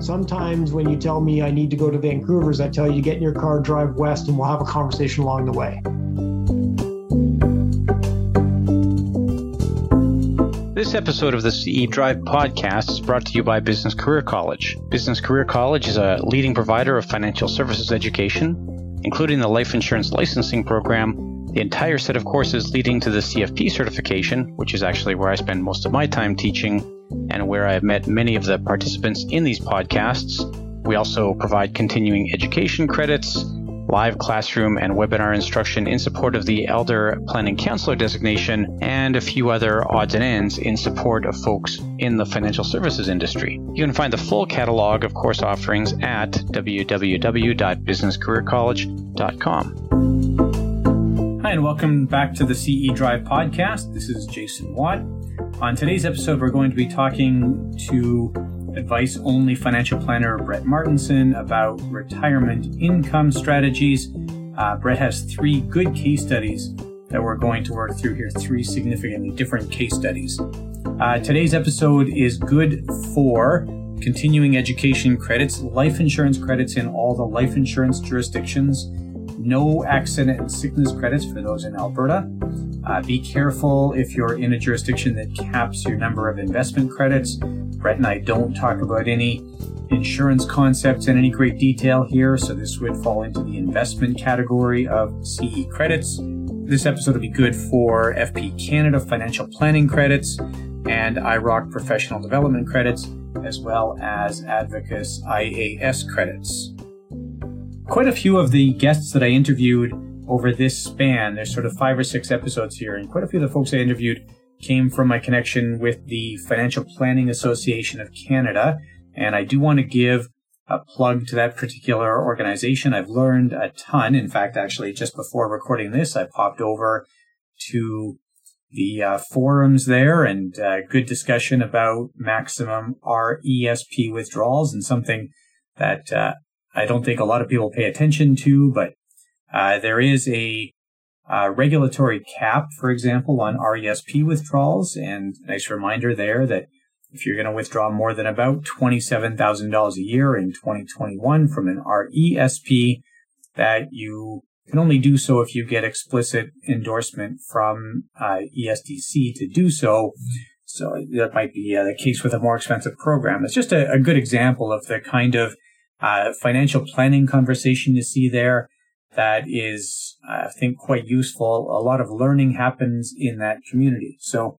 Sometimes when you tell me I need to go to Vancouver's, I tell you to get in your car, drive west, and we'll have a conversation along the way. This episode of the CE Drive podcast is brought to you by Business Career College. Business Career College is a leading provider of financial services education, including the life insurance licensing program, the entire set of courses leading to the CFP certification, which is actually where I spend most of my time teaching and where I've met many of the participants in these podcasts. We also provide continuing education credits, live classroom and webinar instruction in support of the Elder Planning Counselor designation, and a few other odds and ends in support of folks in the financial services industry. You can find the full catalog of course offerings at www.businesscareercollege.com. Hi, and welcome back to the CE Drive podcast. This is Jason Watt. On today's episode, we're going to be talking to advice only financial planner Brett Martinson about retirement income strategies. Uh, Brett has three good case studies that we're going to work through here, three significantly different case studies. Uh, today's episode is good for continuing education credits, life insurance credits in all the life insurance jurisdictions, no accident and sickness credits for those in Alberta. Uh, be careful if you're in a jurisdiction that caps your number of investment credits. Brett and I don't talk about any insurance concepts in any great detail here, so this would fall into the investment category of CE credits. This episode will be good for FP Canada financial planning credits and IIROC professional development credits, as well as Advocis IAS credits. Quite a few of the guests that I interviewed over this span, there's sort of five or six episodes here, and quite a few of the folks I interviewed came from my connection with the Financial Planning Association of Canada. And I do want to give a plug to that particular organization. I've learned a ton. In fact, actually, just before recording this, I popped over to the uh, forums there and uh, good discussion about maximum RESP withdrawals and something that uh, I don't think a lot of people pay attention to, but uh, there is a uh, regulatory cap, for example, on RESP withdrawals. And nice reminder there that if you're going to withdraw more than about $27,000 a year in 2021 from an RESP, that you can only do so if you get explicit endorsement from uh, ESDC to do so. So that might be uh, the case with a more expensive program. It's just a, a good example of the kind of uh, financial planning conversation you see there that is, I think, quite useful. A lot of learning happens in that community. So,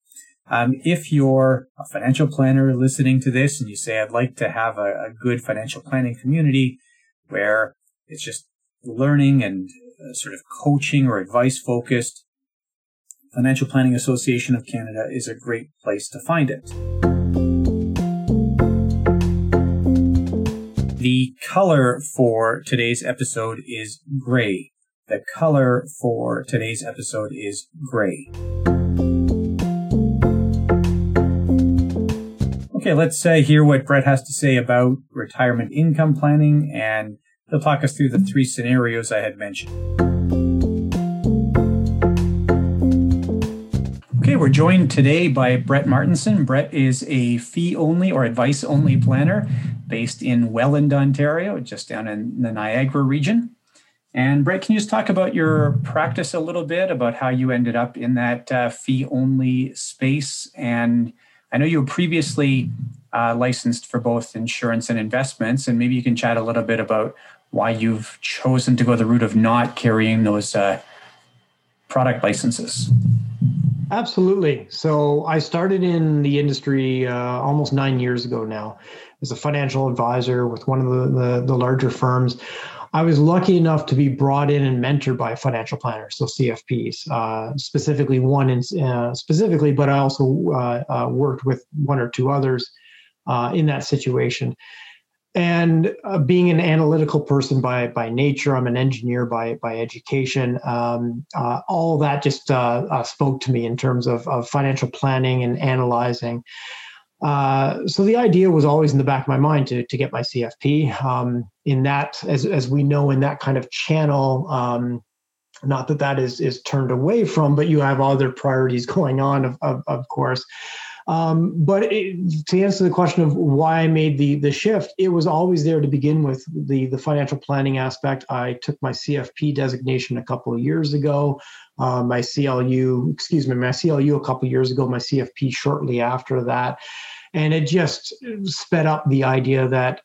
um, if you're a financial planner listening to this and you say, I'd like to have a, a good financial planning community where it's just learning and uh, sort of coaching or advice focused, Financial Planning Association of Canada is a great place to find it. The color for today's episode is gray. The color for today's episode is gray. Okay, let's uh, hear what Brett has to say about retirement income planning, and he'll talk us through the three scenarios I had mentioned. Okay, we're joined today by Brett Martinson. Brett is a fee only or advice only planner based in Welland, Ontario, just down in the Niagara region. And Brett, can you just talk about your practice a little bit about how you ended up in that uh, fee only space? And I know you were previously uh, licensed for both insurance and investments, and maybe you can chat a little bit about why you've chosen to go the route of not carrying those uh, product licenses. Absolutely. So I started in the industry uh, almost nine years ago now as a financial advisor with one of the, the, the, larger firms. I was lucky enough to be brought in and mentored by financial planners, so CFPs, uh, specifically one in, uh, specifically, but I also uh, uh, worked with one or two others uh, in that situation and uh, being an analytical person by by nature, I'm an engineer by by education. Um, uh, all that just uh, uh spoke to me in terms of, of financial planning and analyzing. Uh, so the idea was always in the back of my mind to to get my CFP. Um, in that, as as we know, in that kind of channel. Um, not that that is is turned away from, but you have other priorities going on, of of, of course. Um, but it, to answer the question of why I made the the shift, it was always there to begin with. The the financial planning aspect. I took my CFP designation a couple of years ago, uh, my CLU, excuse me, my CLU a couple of years ago, my CFP shortly after that, and it just sped up the idea that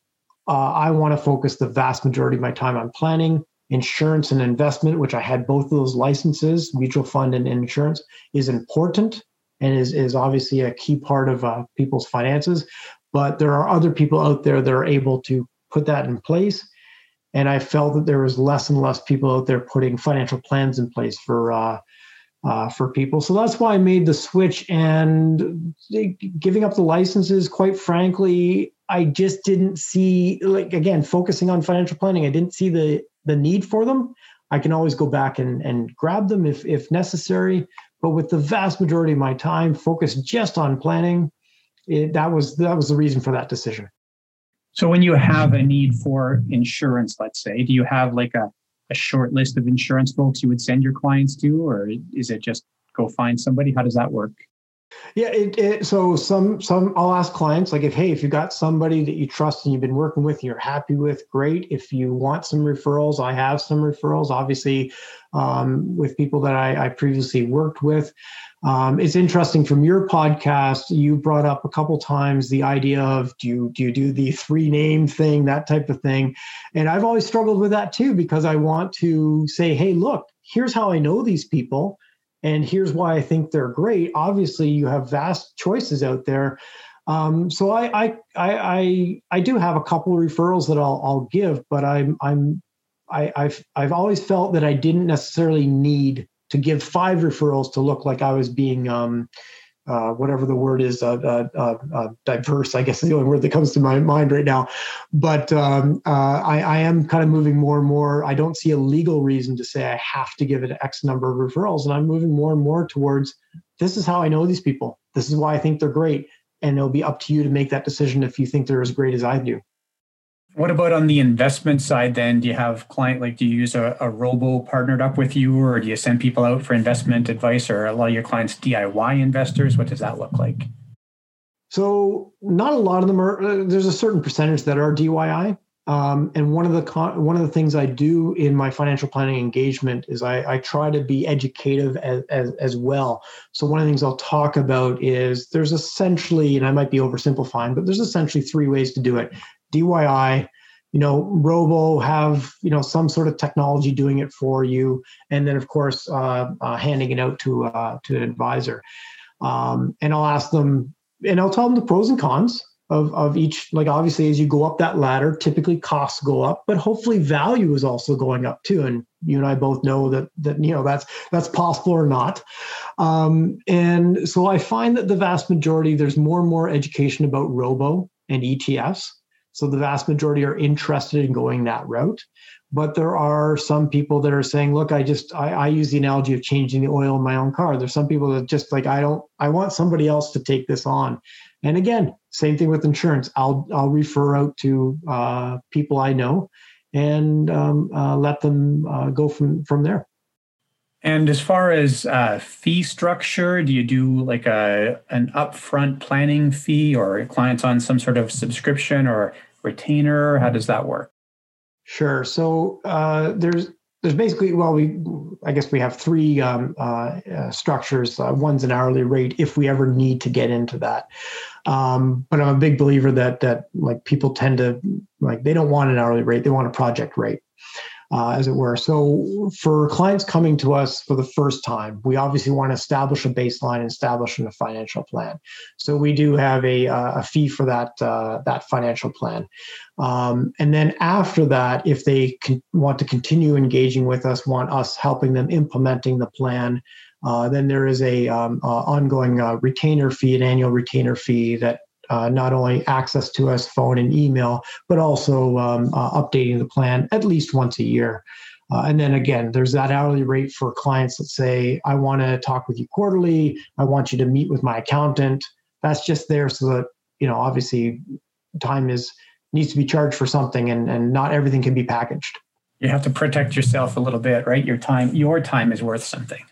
uh, I want to focus the vast majority of my time on planning, insurance, and investment, which I had both of those licenses, mutual fund and insurance, is important and is, is obviously a key part of uh, people's finances. But there are other people out there that are able to put that in place. And I felt that there was less and less people out there putting financial plans in place for uh, uh, for people. So that's why I made the switch. And giving up the licenses, quite frankly, I just didn't see like again focusing on financial planning. I didn't see the the need for them. I can always go back and and grab them if if necessary. But with the vast majority of my time focused just on planning, it, that was that was the reason for that decision. So when you have a need for insurance, let's say, do you have like a, a short list of insurance folks you would send your clients to, or is it just go find somebody? How does that work? Yeah, it, it, so some some I'll ask clients like if hey if you got somebody that you trust and you've been working with and you're happy with great. If you want some referrals I have some referrals obviously um, with people that I, I previously worked with. Um, it's interesting from your podcast you brought up a couple times the idea of do you do you do the three name thing that type of thing? And I've always struggled with that too because I want to say hey look here's how I know these people and here's why I think they're great. Obviously, you have vast choices out there. Um, so I, I, I, I, I do have a couple of referrals that I'll, I'll give, but I'm, I'm, I, I've, I've always felt that I didn't necessarily need to give five referrals to look like I was being, um, uh, whatever the word is, uh, uh, uh, diverse, I guess is the only word that comes to my mind right now. But um, uh, I, I, am kind of moving more and more. I don't see a legal reason to say I have to give it X number of referrals. And I'm moving more and more towards this is how I know these people. This is why I think they're great. And it'll be up to you to make that decision if you think they're as great as I do. What about on the investment side then? Do you have client like do you use a, a robo partnered up with you or do you send people out for investment advice or a lot of your clients DIY investors? What does that look like? So not a lot of them are uh, there's a certain percentage that are DIY. Um, and one of the con- one of the things I do in my financial planning engagement is I, I try to be educative as, as, as well. So one of the things I'll talk about is there's essentially, and I might be oversimplifying, but there's essentially three ways to do it. DIY, you know, Robo have you know some sort of technology doing it for you, and then of course uh, uh, handing it out to uh, to an advisor. Um, and I'll ask them, and I'll tell them the pros and cons of of each. Like obviously, as you go up that ladder, typically costs go up, but hopefully value is also going up too. And you and I both know that that you know that's that's possible or not. Um, and so I find that the vast majority there's more and more education about Robo and ETFs. So the vast majority are interested in going that route. But there are some people that are saying, look, I just I, I, use the analogy of changing the oil in my own car. There's some people that just like I don't I want somebody else to take this on. And again, same thing with insurance. I'll I'll refer out to uh, people I know and um, uh, let them uh, go from from there. And as far as uh, fee structure, do you do like a an upfront planning fee, or clients on some sort of subscription or retainer? How does that work? Sure. So uh, there's there's basically well we I guess we have three um, uh, uh, structures. Uh, one's an hourly rate if we ever need to get into that. Um, but I'm a big believer that that like people tend to like they don't want an hourly rate; they want a project rate uh, as it were. So for clients coming to us for the first time, we obviously want to establish a baseline and establish a financial plan. So we do have a, uh, a fee for that uh, that financial plan. Um, and then after that, if they want to continue engaging with us, want us helping them implementing the plan, uh, then there is a um, uh, ongoing uh, retainer fee, an annual retainer fee that uh, not only access to us phone and email, but also um, uh, updating the plan at least once a year. Uh, and then again, there's that hourly rate for clients that say, I want to talk with you quarterly. I want you to meet with my accountant. That's just there so that, you know, obviously time is needs to be charged for something and, and not everything can be packaged. You have to protect yourself a little bit, right? Your time, your time is worth something.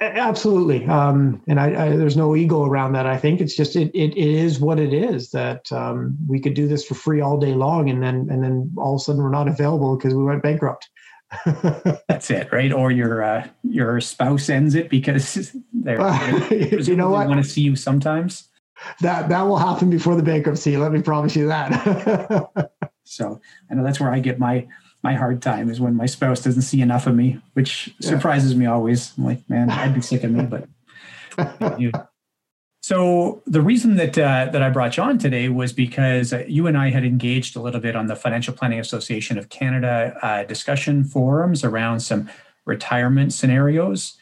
Absolutely, um, and I, I, there's no ego around that. I think it's just it, it, it is what it is that um, we could do this for free all day long, and then and then all of a sudden we're not available because we went bankrupt. That's it, right? Or your uh, your spouse ends it because they're, they're you know what want to see you sometimes. That that will happen before the bankruptcy. Let me promise you that. so I know that's where I get my my hard time is when my spouse doesn't see enough of me, which yeah. surprises me always. I'm like, man, I'd be sick of me, but. so the reason that uh, that I brought you on today was because uh, you and I had engaged a little bit on the Financial Planning Association of Canada uh, discussion forums around some retirement scenarios,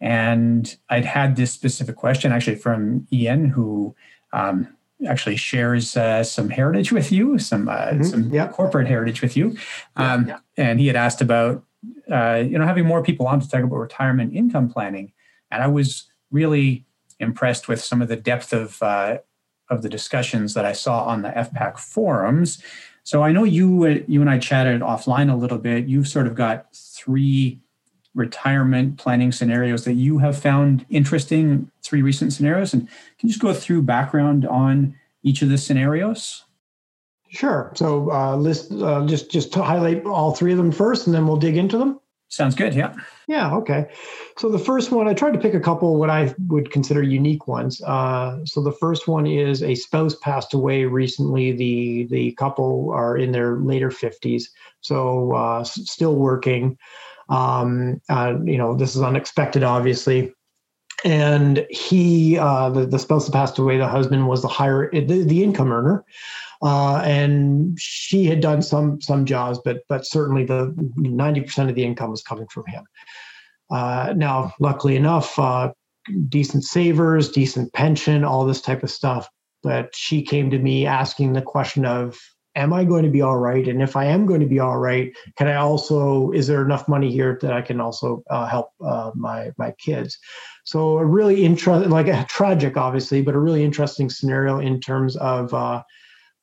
and I'd had this specific question actually from Ian, who um, actually shares uh, some heritage with you, some uh, mm-hmm. some yep. corporate heritage with you, um, yeah, yeah. and he had asked about uh, you know having more people on to talk about retirement income planning, and I was really impressed with some of the depth of uh, of the discussions that I saw on the FPAC forums. So I know you uh, you and I chatted offline a little bit. You've sort of got three retirement planning scenarios that you have found interesting, three recent scenarios. And can you just go through background on each of the scenarios? Sure. So uh, list uh, just just to highlight all three of them first, and then we'll dig into them. Sounds good. Yeah. Yeah. Okay. So the first one, I tried to pick a couple what I would consider unique ones. Uh, so the first one is a spouse passed away recently. The the couple are in their later fifties, so uh, still working. Um, uh, you know, this is unexpected, obviously. And he, uh, the, the spouse that passed away, the husband was the higher, the, the income earner. Uh, and she had done some some jobs, but but certainly the 90% of the income was coming from him. Uh, now, luckily enough, uh, decent savers, decent pension, all this type of stuff. But she came to me asking the question of, am I going to be all right? And if I am going to be all right, can I also, is there enough money here that I can also uh, help uh, my, my kids? So a really interesting, like a tragic, obviously, but a really interesting scenario in terms of, uh,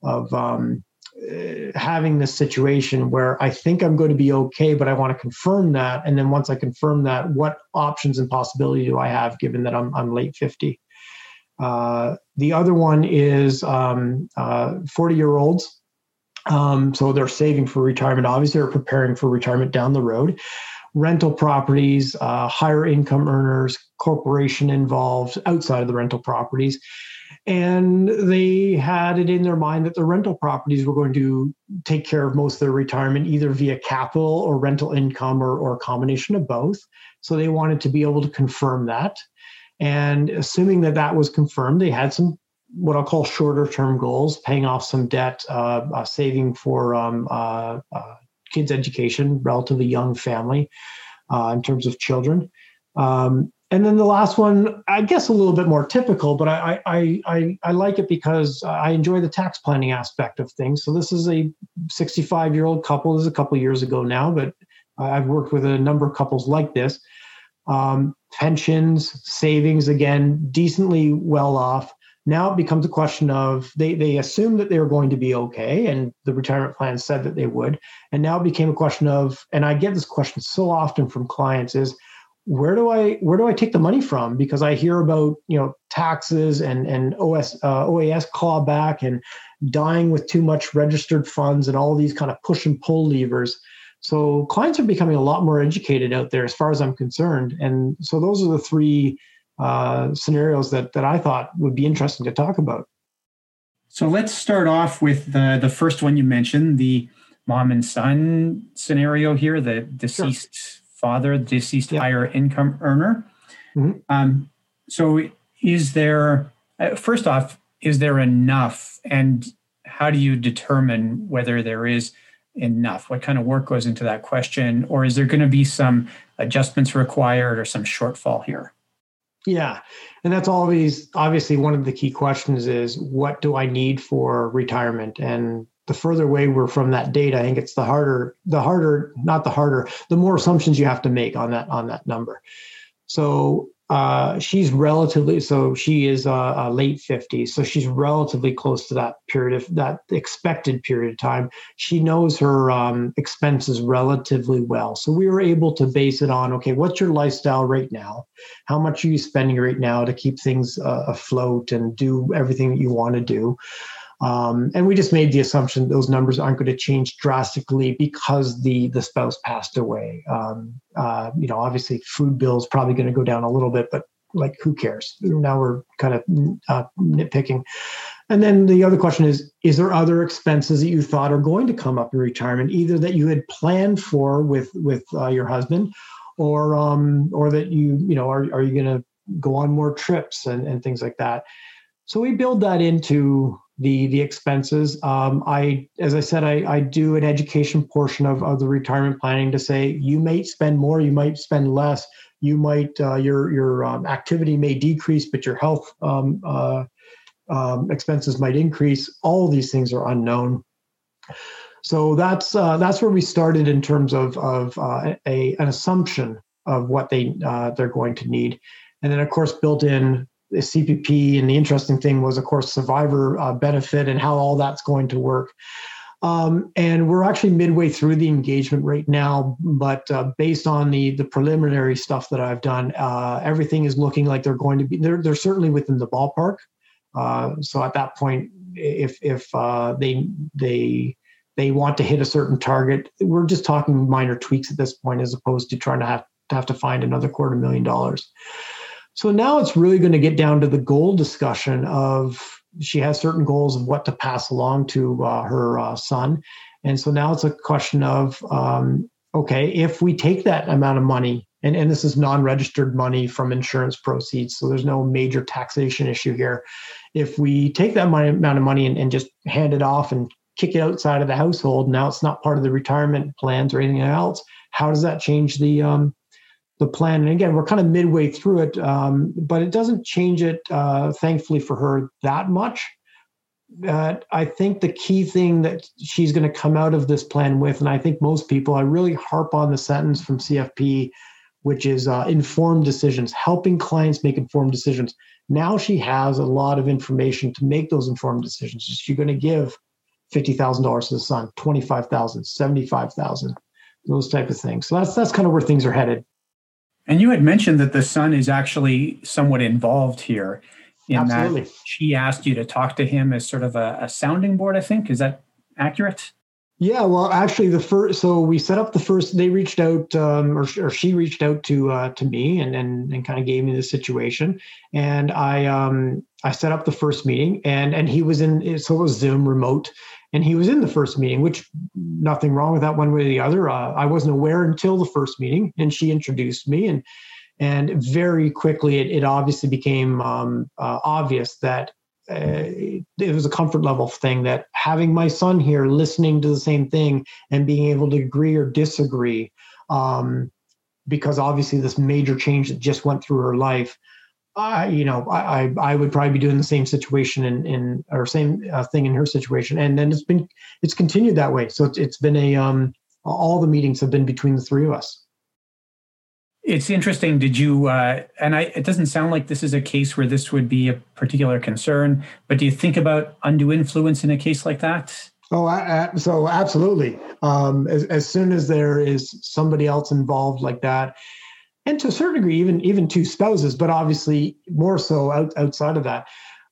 of um, uh, having this situation where I think I'm going to be okay, but I want to confirm that. And then once I confirm that, what options and possibility do I have given that I'm, I'm late 50? Uh, the other one is um, uh, 40 year olds um, so they're saving for retirement. Obviously, they're preparing for retirement down the road. Rental properties, uh, higher income earners, corporation involved outside of the rental properties. And they had it in their mind that the rental properties were going to take care of most of their retirement, either via capital or rental income or, or a combination of both. So they wanted to be able to confirm that. And assuming that that was confirmed, they had some what I'll call shorter term goals, paying off some debt, uh, uh, saving for um, uh, uh kids' education, relatively young family in terms of children. Um, and then the last one, I guess a little bit more typical, but I, I, I, I like it because I enjoy the tax planning aspect of things. So this is a 65 year old couple. This is a couple years ago now, but I've worked with a number of couples like this. Um, pensions, savings, again, decently well off now it becomes a question of they they assumed that they were going to be okay, and the retirement plan said that they would. And now it became a question of, and I get this question so often from clients is where do I where do I take the money from? Because I hear about you know taxes and and OS uh, OAS clawback and dying with too much registered funds and all these kind of push and pull levers. So clients are becoming a lot more educated out there, as far as I'm concerned. And so those are the three uh, scenarios that that I thought would be interesting to talk about. So let's start off with the the first one you mentioned, the mom and son scenario here, the deceased sure. father, deceased yep. higher income earner. Mm-hmm. Um, so is there uh, first off, is there enough, and how do you determine whether there is enough? What kind of work goes into that question, or is there going to be some adjustments required or some shortfall here? Yeah. And that's always obviously one of the key questions is what do I need for retirement? And the further away we're from that date, I think it's the harder, the harder, not the harder, the more assumptions you have to make on that on that number. So uh, she's relatively so she is uh, late 50s so she's relatively close to that period of that expected period of time. She knows her um, expenses relatively well. So we were able to base it on okay what's your lifestyle right now? How much are you spending right now to keep things uh, afloat and do everything that you want to do um, and we just made the assumption those numbers aren't going to change drastically because the the spouse passed away. Um, uh, you know, obviously, food bills probably going to go down a little bit, but like, who cares? Now we're kind of uh, nitpicking. And then the other question is: Is there other expenses that you thought are going to come up in retirement, either that you had planned for with with uh, your husband, or um, or that you you know are are you going to go on more trips and and things like that? So we build that into the the expenses. Um, I, as I said, I, I do an education portion of, of the retirement planning to say you might spend more, you might spend less, you might uh, your your um, activity may decrease, but your health um, uh, um, expenses might increase. All these things are unknown. So that's uh, that's where we started in terms of of uh, a an assumption of what they uh, they're going to need, and then of course built in the CPP. And the interesting thing was, of course, survivor uh, benefit and how all that's going to work. Um, and we're actually midway through the engagement right now, but uh, based on the the preliminary stuff that I've done, uh, everything is looking like they're going to be. They're they're certainly within the ballpark. Uh, so at that point, if if uh, they they they want to hit a certain target, we're just talking minor tweaks at this point, as opposed to trying to have to have to find another quarter million dollars. So now it's really going to get down to the goal discussion of she has certain goals of what to pass along to uh, her uh, son. And so now it's a question of um, okay, if we take that amount of money, and, and this is non registered money from insurance proceeds, so there's no major taxation issue here. If we take that money, amount of money and, and just hand it off and kick it outside of the household, now it's not part of the retirement plans or anything else, how does that change the um, the plan. And again, we're kind of midway through it, um, but it doesn't change it, uh, thankfully for her, that much. Uh, I think the key thing that she's going to come out of this plan with, and I think most people, I really harp on the sentence from CFP, which is uh, informed decisions, helping clients make informed decisions. Now she has a lot of information to make those informed decisions. Is she going to give $50,000 to the son, 25,000, 75,000, those type of things. So that's, that's kind of where things are headed. And you had mentioned that the son is actually somewhat involved here in Absolutely. that she asked you to talk to him as sort of a, a sounding board, I think. Is that accurate? Yeah, well, actually, the first so we set up the first. They reached out, um, or, or she reached out to uh, to me, and and, and kind of gave me the situation, and I um I set up the first meeting, and and he was in so it was Zoom remote, and he was in the first meeting, which nothing wrong with that one way or the other. Uh, I wasn't aware until the first meeting, and she introduced me, and and very quickly it, it obviously became um, uh, obvious that uh, it was a comfort level thing that having my son here listening to the same thing and being able to agree or disagree um, because obviously this major change that just went through her life I, you know, I, I would probably be doing the same situation in, in or same uh, thing in her situation. And then it's been, it's continued that way. So it's, it's been a, um, all the meetings have been between the three of us. It's interesting. Did you, uh, and I, it doesn't sound like this is a case where this would be a particular concern, but do you think about undue influence in a case like that? Oh, I, I, so absolutely. Um, as, as soon as there is somebody else involved like that, and to a certain degree, even even two spouses, but obviously more so out, outside of that.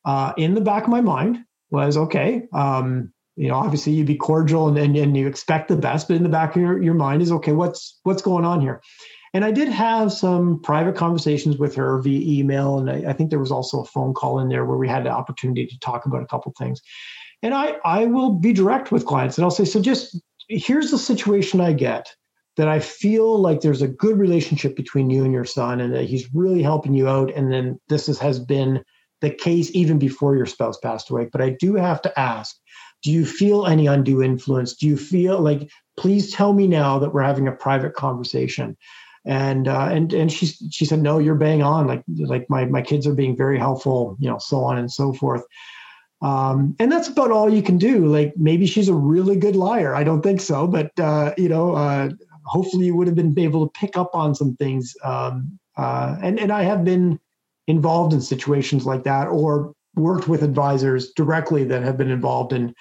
Uh, in the back of my mind was okay. Um, you know, obviously you'd be cordial and, and, and you expect the best, but in the back of your, your mind is okay. What's what's going on here? And I did have some private conversations with her via email, and I, I think there was also a phone call in there where we had the opportunity to talk about a couple things. And I I will be direct with clients, and I'll say, so just here's the situation I get that I feel like there's a good relationship between you and your son and that he's really helping you out. And then this is, has been the case even before your spouse passed away. But I do have to ask do you feel any undue influence? Do you feel like, please tell me now that we're having a private conversation? And uh, and and she she said no, you're bang on. Like like my my kids are being very helpful, you know, so on and so forth. Um, and that's about all you can do. Like maybe she's a really good liar. I don't think so, but uh, you know, uh, hopefully you would have been able to pick up on some things um, Uh, and and I have been involved in situations like that, or worked with advisors directly that have been involved in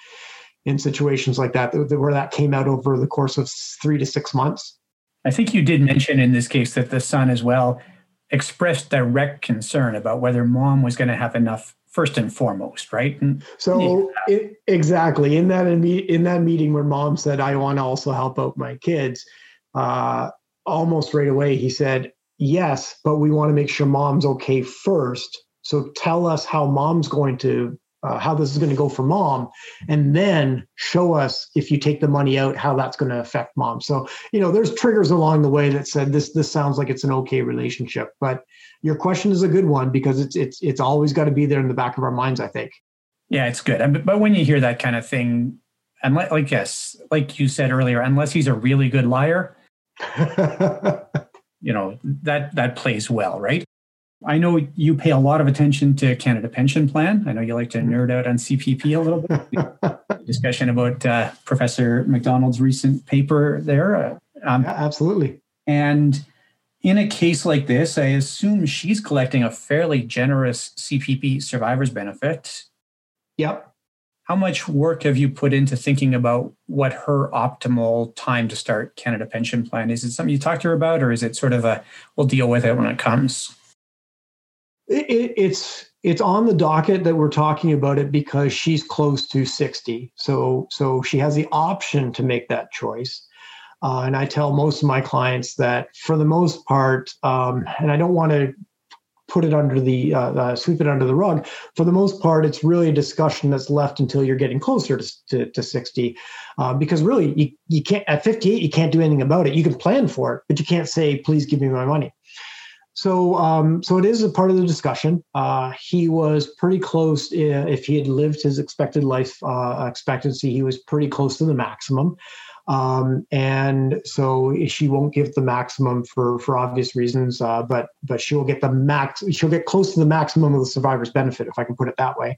in situations like that, where that came out over the course of three to six months. I think you did mention in this case that the son as well expressed direct concern about whether mom was going to have enough first and foremost, right? And, so yeah. it, exactly in that in that meeting where mom said, "I want to also help out my kids," uh, almost right away he said, "Yes, but we want to make sure mom's okay first. So tell us how mom's going to uh, how this is going to go for mom and then show us if you take the money out how that's going to affect mom. So you know there's triggers along the way that said this this sounds like it's an okay relationship but your question is a good one because it's it's it's always got to be there in the back of our minds i think. Yeah it's good. But when you hear that kind of thing and like, like yes like you said earlier unless he's a really good liar you know that that plays well right I know you pay a lot of attention to Canada Pension Plan. I know you like to mm-hmm. nerd out on CPP a little bit. Discussion about uh, Professor MacDonald's recent paper there. Uh, um, yeah, absolutely. And in a case like this, I assume she's collecting a fairly generous CPP survivor's benefit. Yep. How much work have you put into thinking about what her optimal time to start Canada Pension Plan is? It something you talked to her about, or is it sort of a we'll deal with it when it comes? It, it's it's on the docket that we're talking about it because she's close to 60 so so she has the option to make that choice uh, and i tell most of my clients that for the most part um, and i don't want to put it under the uh, uh, sweep it under the rug for the most part it's really a discussion that's left until you're getting closer to, to, to 60 uh, because really you, you can't at 58 you can't do anything about it you can plan for it but you can't say please give me my money so, um, so it is a part of the discussion. Uh, he was pretty close. Uh, if he had lived his expected life uh, expectancy, he was pretty close to the maximum. Um, and so she won't give the maximum for for obvious reasons. Uh, but but she'll get the max. She'll get close to the maximum of the survivor's benefit, if I can put it that way.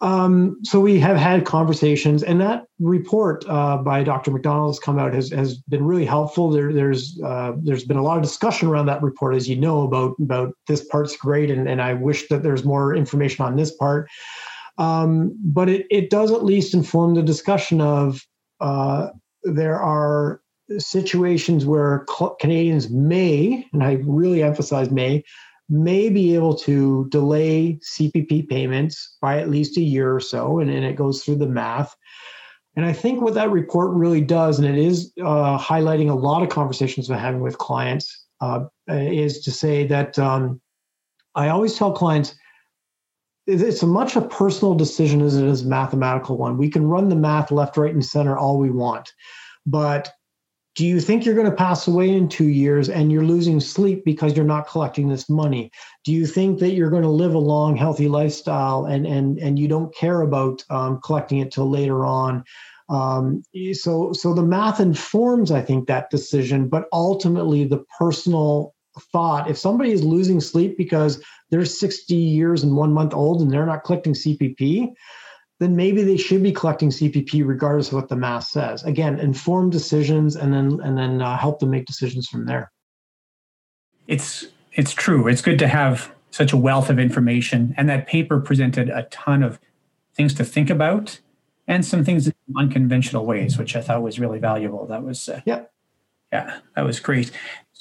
Um, so we have had conversations, and that report uh, by Dr. MacDonald has come out has, has been really helpful. There, there's uh, there's been a lot of discussion around that report, as you know, about about this part's great, and, and I wish that there's more information on this part. Um, but it, it does at least inform the discussion of uh, there are situations where Canadians may, and I really emphasize may, may be able to delay CPP payments by at least a year or so, and, it goes through the math. And I think what that report really does, and it is uh, highlighting a lot of conversations we're having with clients, uh, is to say that um, I always tell clients it's much a personal decision as it is a mathematical one. We can run the math left, right, and center all we want, but do you think you're going to pass away in two years and you're losing sleep because you're not collecting this money? Do you think that you're going to live a long healthy lifestyle and and and you don't care about um, collecting it till later on? Um, so so the math informs i think that decision but ultimately the personal thought if somebody is losing sleep because they're 60 years and one month old and they're not collecting cpp then maybe they should be collecting CPP regardless of what the math says. Again, informed decisions, and then and then uh, help them make decisions from there. It's it's true. It's good to have such a wealth of information, and that paper presented a ton of things to think about and some things in unconventional ways, which I thought was really valuable. That was uh, yeah, yeah, that was great.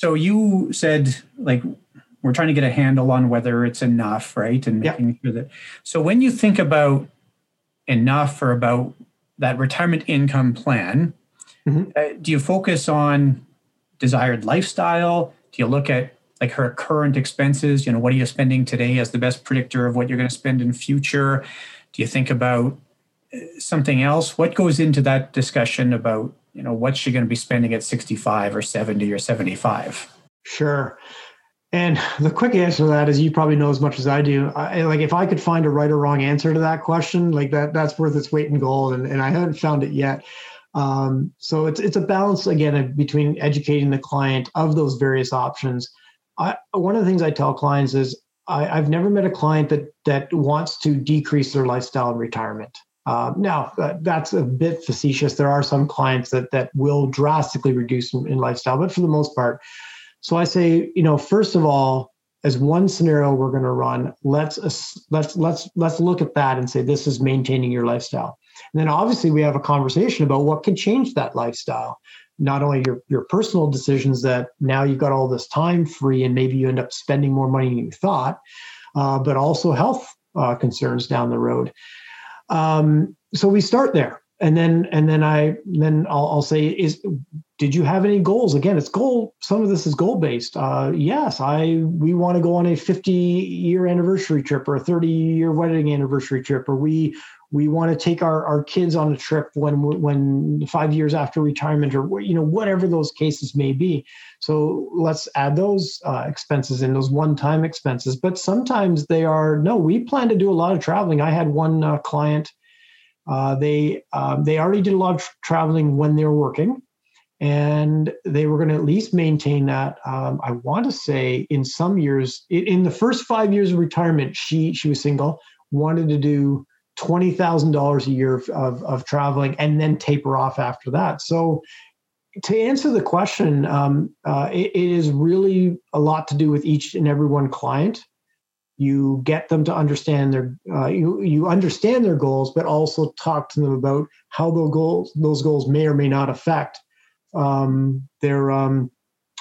So you said like we're trying to get a handle on whether it's enough, right? And making yeah. sure that. So when you think about enough or about that retirement income plan, mm-hmm. uh, do you focus on desired lifestyle? Do you look at like her current expenses? You know, what are you spending today as the best predictor of what you're going to spend in future? Do you think about uh, something else? What goes into that discussion about you know what's she going to be spending at 65 or 70 or 75? Sure. And the quick answer to that is you probably know as much as I do. I, like if I could find a right or wrong answer to that question, like that, that's worth its weight in gold. And, and I haven't found it yet. Um, so it's it's a balance again between educating the client of those various options. I, one of the things I tell clients is I, have never met a client that that wants to decrease their lifestyle in retirement. Uh, now uh, that's a bit facetious. There are some clients that that will drastically reduce in, in lifestyle, but for the most part, So I say, you know, first of all, as one scenario we're going to run, let's let's let's let's look at that and say this is maintaining your lifestyle. And then obviously we have a conversation about what can change that lifestyle. Not only your your personal decisions that now you've got all this time free and maybe you end up spending more money than you thought, uh, but also health uh, concerns down the road. Um, so we start there and then and then I then I'll, I'll, say is did you have any goals? Again, it's goal. Some of this is goal based. Uh, yes, I we want to go on a 50 year anniversary trip or a 30 year wedding anniversary trip, or we we want to take our, our kids on a trip when when five years after retirement or you know whatever those cases may be so let's add those uh, expenses in those one-time expenses but sometimes they are no we plan to do a lot of traveling i had one uh, client uh, they um, they already did a lot of traveling when they were working, and they were going to at least maintain that. Um, I want to say in some years, in the first five years of retirement, she she was single, wanted to do twenty thousand dollars a year of, of, of traveling, and then taper off after that. So to answer the question, um, uh, it, it is really a lot to do with each and every one client. You get them to understand their uh, you you understand their goals but also talk to them about how those goals those goals may or may not affect um, their um,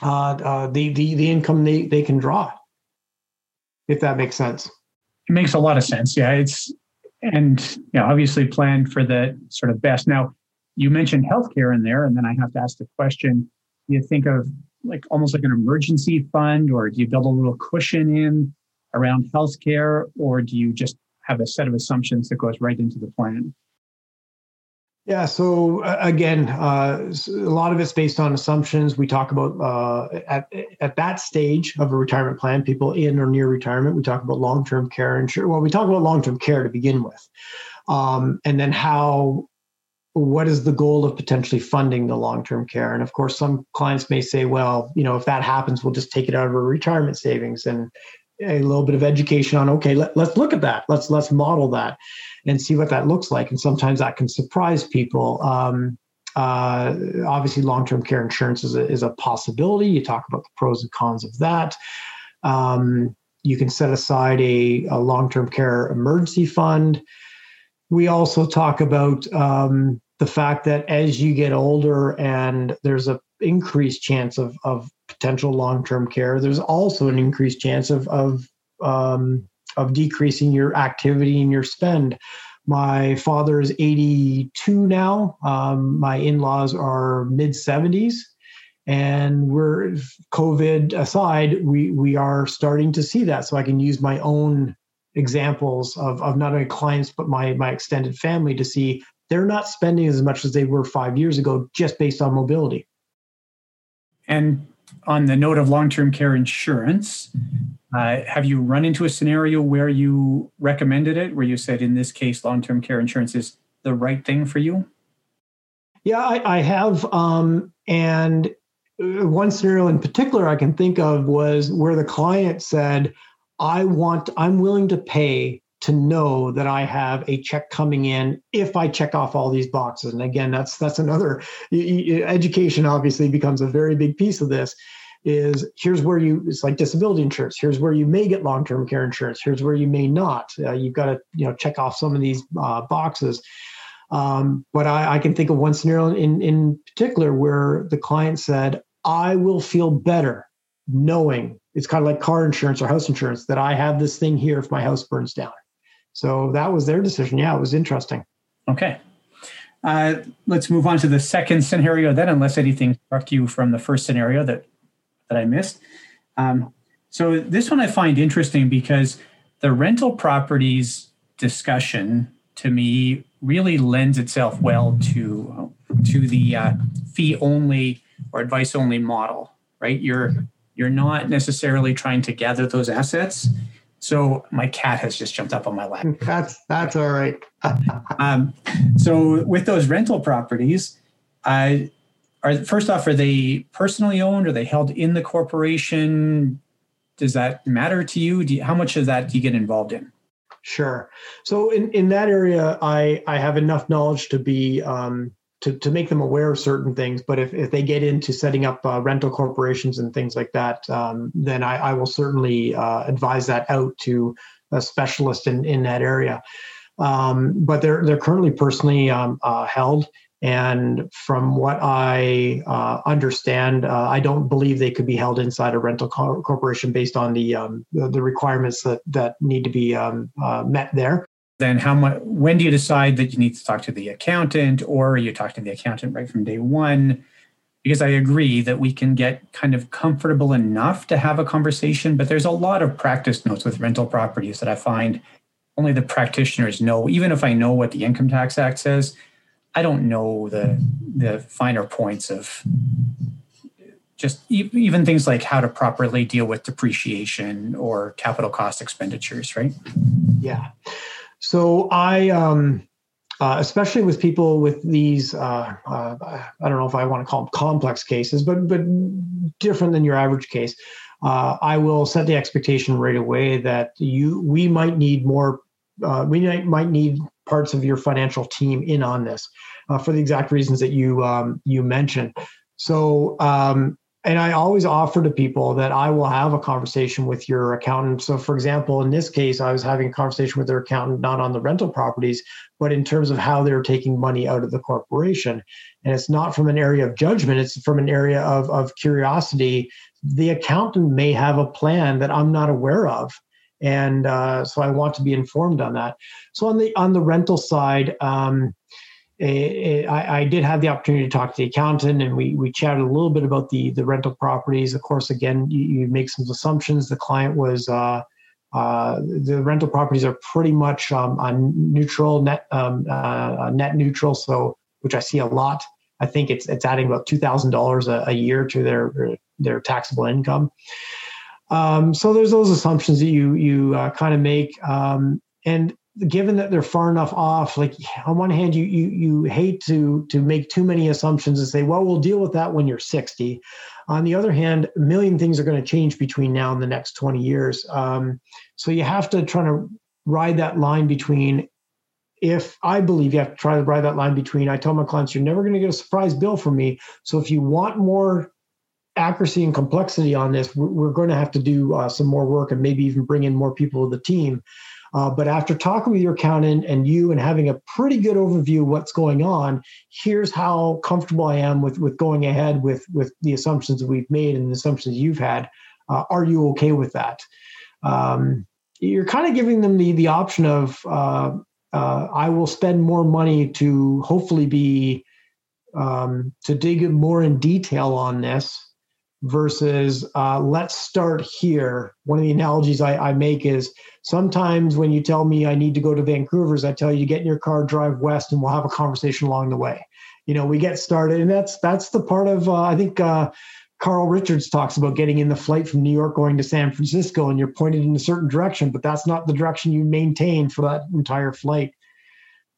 uh, uh, the, the the income they, they can draw if that makes sense. It makes a lot of sense. Yeah it's and you know obviously plan for the sort of best now you mentioned healthcare in there and then i have to ask the question do you think of like almost like an emergency fund or do you build a little cushion in around healthcare, or do you just have a set of assumptions that goes right into the plan? Yeah. So uh, again, uh, a lot of it's based on assumptions. We talk about uh, at at that stage of a retirement plan, people in or near retirement. We talk about long term care insurance. Well, we talk about long term care to begin with, um, and then how. What is the goal of potentially funding the long term care? And of course, some clients may say, well, you know, if that happens, we'll just take it out of our retirement savings. And a little bit of education on okay let, let's look at that. Let's let's model that and see what that looks like. And sometimes that can surprise people. Um, uh, obviously long-term care insurance is a, is a possibility. You talk about the pros and cons of that. Um, you can set aside a, a long-term care emergency fund. We also talk about um, the fact that as you get older and there's a increased chance of, of potential long-term care, there's also an increased chance of of um, of decreasing your activity and your spend. My father is 82 now. Um, my in-laws are mid 70s, and we're COVID aside, we we are starting to see that. So I can use my own examples of, of not only clients but my my extended family to see they're not spending as much as they were five years ago just based on mobility. And on the note of long-term care insurance, uh, have you run into a scenario where you recommended it, where you said, in this case, long-term care insurance is the right thing for you? Yeah, I, I have. Um, and uh, one scenario in particular I can think of was where the client said, I want, I'm willing to pay to know that I have a check coming in if I check off all these boxes. And again, that's that's another education obviously becomes a very big piece of this is here's where you it's like disability insurance. Here's where you may get long-term care insurance. Here's where you may not. Uh, you've got to you know check off some of these uh, boxes. Um, but I, I, can think of one scenario in, in particular where the client said i will feel better knowing it's kind of like car insurance or house insurance that i have this thing here if my house burns down so that was their decision. Yeah, it was interesting. Okay. Uh, let's move on to the second scenario then, unless anything struck you from the first scenario that that I missed. Um, so this one I find interesting because the rental properties discussion to me really lends itself well to to the uh, fee only or advice only model. Right? You're you're not necessarily trying to gather those assets so my cat has just jumped up on my lap. That's that's all right. um, so with those rental properties, I are first off, are they personally owned? Are they held in the corporation? Does that matter to you? you how much of that do you get involved in? Sure. So in, in that area, I I have enough knowledge to be um, to, to make them aware of certain things. But if, if they get into setting up uh, rental corporations and things like that, um, then I, I, will certainly uh, advise that out to a specialist in, in that area. Um, but they're they're currently personally um, uh, held, and from what I uh, understand, uh, I don't believe they could be held inside a rental co- corporation based on the, um, the, the requirements that that need to be um, uh, met there then how much when do you decide that you need to talk to the accountant or are you talk to the accountant right from day one? Because i agree that we can get kind of comfortable enough to have a conversation but there's a lot of practice notes with rental properties that i find only the practitioners know. Even if i know what the income tax act says i don't know the the finer points of just even things like how to properly deal with depreciation or capital cost expenditures right? Yeah so I, um, uh, especially with people with these, uh, uh, I don't know if I want to call them complex cases, but but different than your average case. Uh, I will set the expectation right away that you we might need more. Uh, we might, might need parts of your financial team in on this uh, for the exact reasons that you um, you mentioned. So um, and I always offer to people that I will have a conversation with your accountant. So, for example, in this case, I was having a conversation with their accountant not on the rental properties, but in terms of how they're taking money out of the corporation. And it's not from an area of judgment, it's from an area of, of curiosity. The accountant may have a plan that I'm not aware of. And uh, so I want to be informed on that. So on the on the rental side, um, it, I, I, did have the opportunity to talk to the accountant, and we we chatted a little bit about the the rental properties. Of course, again, you, you make some assumptions. The client was uh, uh, the rental properties are pretty much um, on neutral net um, uh, net neutral, so which I see a lot. I think it's it's adding about two thousand dollars a year to their their taxable income. Um, so there's those assumptions that you you uh, kind of make, um, and given that they're far enough off like on one hand you you you hate to to make too many assumptions and say well we'll deal with that when you're 60 on the other hand a million things are going to change between now and the next 20 years. Um, so you have to try to ride that line between if i believe you have to try to ride that line between i tell my clients you're never going to get a surprise bill from me. So if you want more accuracy and complexity on this we're, going to have to do uh, some more work and maybe even bring in more people to the team uh, but after talking with your accountant and you and having a pretty good overview of what's going on, here's how comfortable I am with, with going ahead with, with the assumptions we've made and the assumptions you've had. Uh, are you okay with that? Um, you're kind of giving them the, the option of uh, uh I will spend more money to hopefully be um, to dig more in detail on this versus uh, let's start here. One of the analogies I, I, make is sometimes when you tell me I need to go to Vancouver's, I tell you to get in your car, drive west, and we'll have a conversation along the way. You know, we get started, and that's that's the part of uh, I think uh, Carl Richards talks about getting in the flight from New York going to San Francisco, and you're pointed in a certain direction, but that's not the direction you maintain for that entire flight.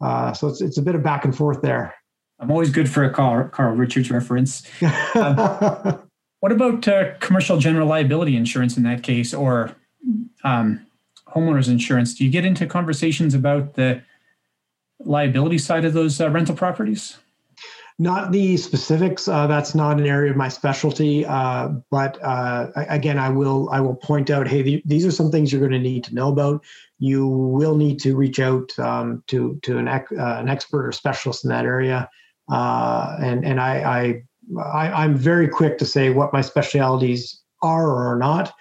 Uh, so it's it's a bit of back and forth there. I'm always good for a Carl, Carl Richards reference. Um, what about uh, commercial general liability insurance in that case, or um, homeowners insurance? Do you get into conversations about the liability side of those uh, rental properties? Not the specifics. Uh, that's not an area of my specialty. Uh, but uh, again, I will I will point out. Hey, th- these are some things you're going to need to know about. You will need to reach out um, to to an ec- uh, an expert or specialist in that area. and and I, I I, am very quick to say what my specialities are or are not,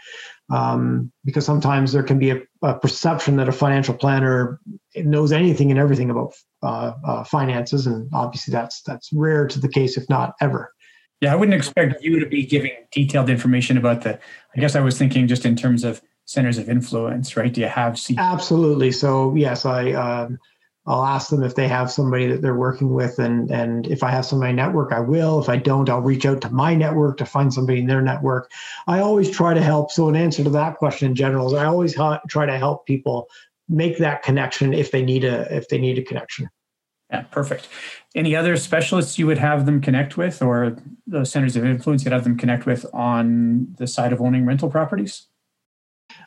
um, because sometimes there can be a, a, perception that a financial planner knows anything and everything about uh, uh, finances, and obviously that's that's rare to the case, if not ever. Yeah, I wouldn't expect you to be giving detailed information about the. I guess I was thinking just in terms of centers of influence, right? Do you have? C- Absolutely. So yes, I. Um, I'll ask them if they have somebody that they're working with, and and if I have somebody in my network, I will. If I don't, I'll reach out to my network to find somebody in their network. I always try to help. So, an answer to that question in general is I always ha- try to help people make that connection if they need a if they need a connection. Yeah, perfect. Any other specialists you would have them connect with, or the centers of influence you'd have them connect with on the side of owning rental properties?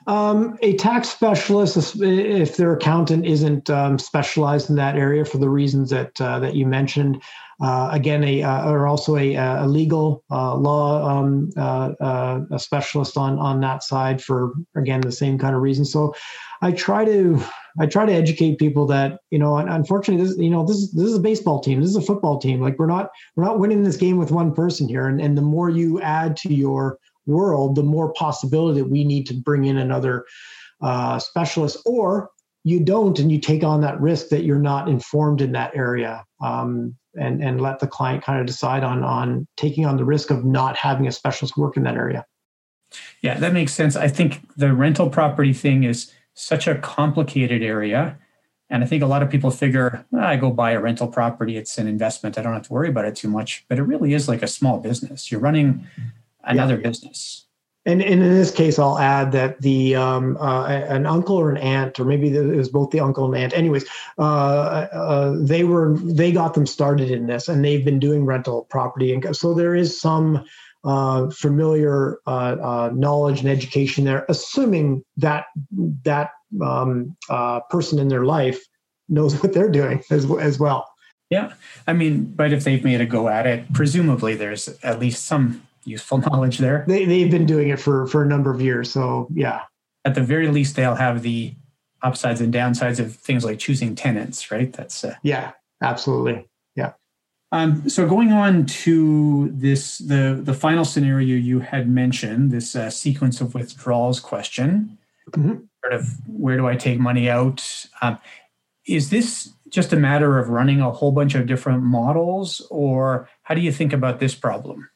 Um, a tax specialist, if their accountant isn't um, specialized in that area for the reasons that uh, that you mentioned, uh, again, a uh, or also a, a legal uh, law um, uh, uh, a specialist on on that side for again the same kind of reason. So, I try to I try to educate people that you know, unfortunately, this you know this is this is a baseball team, this is a football team. Like we're not we're not winning this game with one person here, and and the more you add to your world, the more possibility that we need to bring in another uh, specialist, or you don't, and you take on that risk that you're not informed in that area. Um, and and let the client kind of decide on on taking on the risk of not having a specialist work in that area. Yeah, that makes sense. I think the rental property thing is such a complicated area. And I think a lot of people figure, oh, I go buy a rental property, it's an investment. I don't have to worry about it too much. But it really is like a small business. You're running another yeah. business. And, and in this case, I'll add that the um, uh, an uncle or an aunt, or maybe it was both the uncle and aunt. Anyways, uh, uh, they were they got them started in this, and they've been doing rental property, and so there is some uh, familiar uh, uh, knowledge and education there, assuming that that um, person in their life knows what they're doing as as well. Yeah, I mean, but if they've made a go at it, presumably there's at least some useful knowledge there. They, they've been doing it for, for a number of years. So, yeah. At the very least, they'll have the upsides and downsides of things like choosing tenants, right? That's uh, yeah, absolutely, yeah. Um, so going on to this, the the final scenario you had mentioned, this uh, sequence of withdrawals question, mm-hmm. sort of where do I take money out? Um, is this just a matter of running a whole bunch of different models, or how do you think about this problem?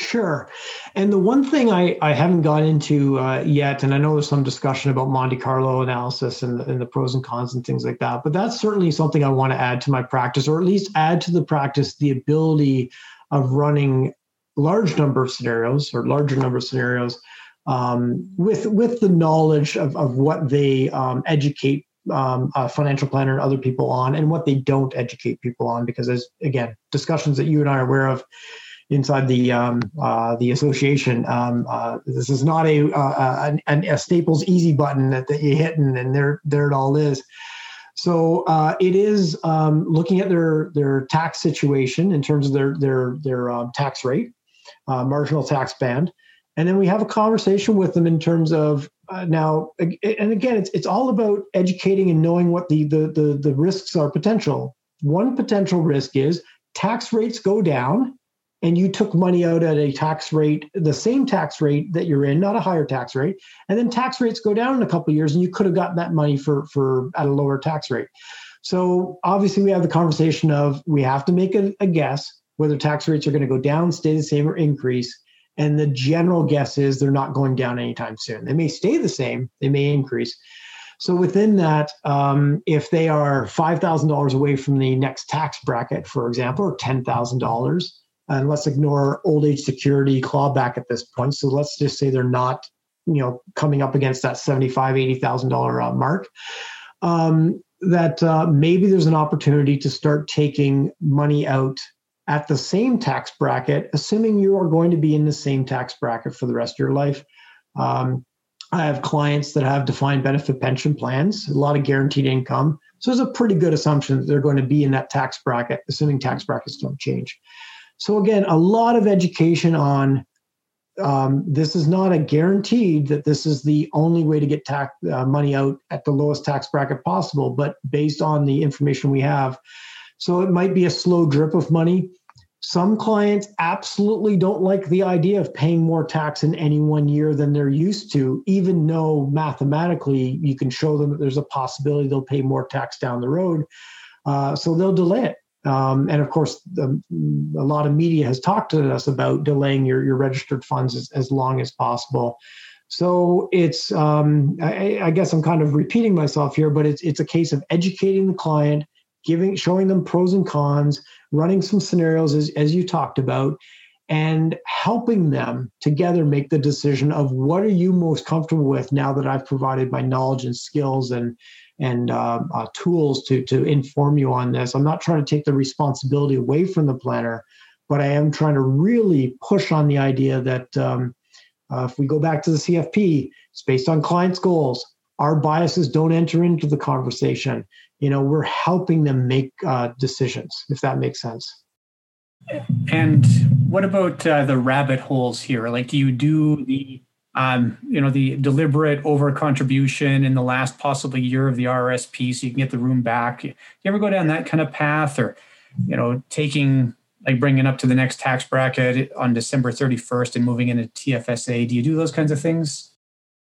Sure. And the one thing I, I haven't got into uh, yet, and I know there's some discussion about Monte Carlo analysis and, and the pros and cons and things like that, but that's certainly something I want to add to my practice, or at least add to the practice the ability of running large number of scenarios or larger number of scenarios um, with with the knowledge of, of what they um, educate um, a financial planner and other people on and what they don't educate people on because as again discussions that you and i are aware of inside the um, uh, the association. Um, uh, this is not a, uh, a, a Staples easy button that, that you hit and, and there there it all is. So uh, it is um, looking at their their tax situation in terms of their their their um, tax rate, uh, marginal tax band, and then we have a conversation with them in terms of uh, now and again it's it's all about educating and knowing what the, the the the risks are potential. One potential risk is tax rates go down and you took money out at a tax rate, the same tax rate that you're in, not a higher tax rate, and then tax rates go down in a couple years, and you could have gotten that money for for at a lower tax rate. So obviously, we have the conversation of we have to make a, a guess whether tax rates are going to go down, stay the same, or increase. And the general guess is they're not going down anytime soon. They may stay the same, they may increase. So within that, um, if they are five thousand dollars away from the next tax bracket, for example, or ten thousand dollars, and let's ignore old age security clawback at this point. So let's just say they're not, you know, coming up against that seventy-five, eighty thousand uh, mark. Um, that uh, maybe there's an opportunity to start taking money out at the same tax bracket, assuming you are going to be in the same tax bracket for the rest of your life. Um, I have clients that have defined benefit pension plans, a lot of guaranteed income. So there's a pretty good assumption that they're going to be in that tax bracket, assuming tax brackets don't change. So again, a lot of education on um, this is not a guaranteed that this is the only way to get tax uh, money out at the lowest tax bracket possible, but based on the information we have. So it might be a slow drip of money. Some clients absolutely don't like the idea of paying more tax in any one year than they're used to, even though mathematically you can show them that there's a possibility they'll pay more tax down the road. Uh, so they'll delay it. Um, and of course, the, a lot of media has talked to us about delaying your, your registered funds as, as long as possible. So it's, um, I, I, guess I'm kind of repeating myself here, but it's it's a case of educating the client, giving, showing them pros and cons, running some scenarios as, as you talked about, and helping them together make the decision of what are you most comfortable with now that I've provided my knowledge and skills and and uh, uh, tools to to inform you on this. I'm not trying to take the responsibility away from the planner, but I am trying to really push on the idea that um, Uh, if we go back to the CFP, it's based on clients' goals. Our biases don't enter into the conversation. You know, we're helping them make uh, decisions, if that makes sense. And what about uh, the rabbit holes here? Like, do you do the um, you know, the deliberate over contribution in the last possibly year of the RSP so you can get the room back. You ever go down that kind of path or, you know, taking like bringing up to the next tax bracket on December 31st and moving into TFSA? Do you do those kinds of things?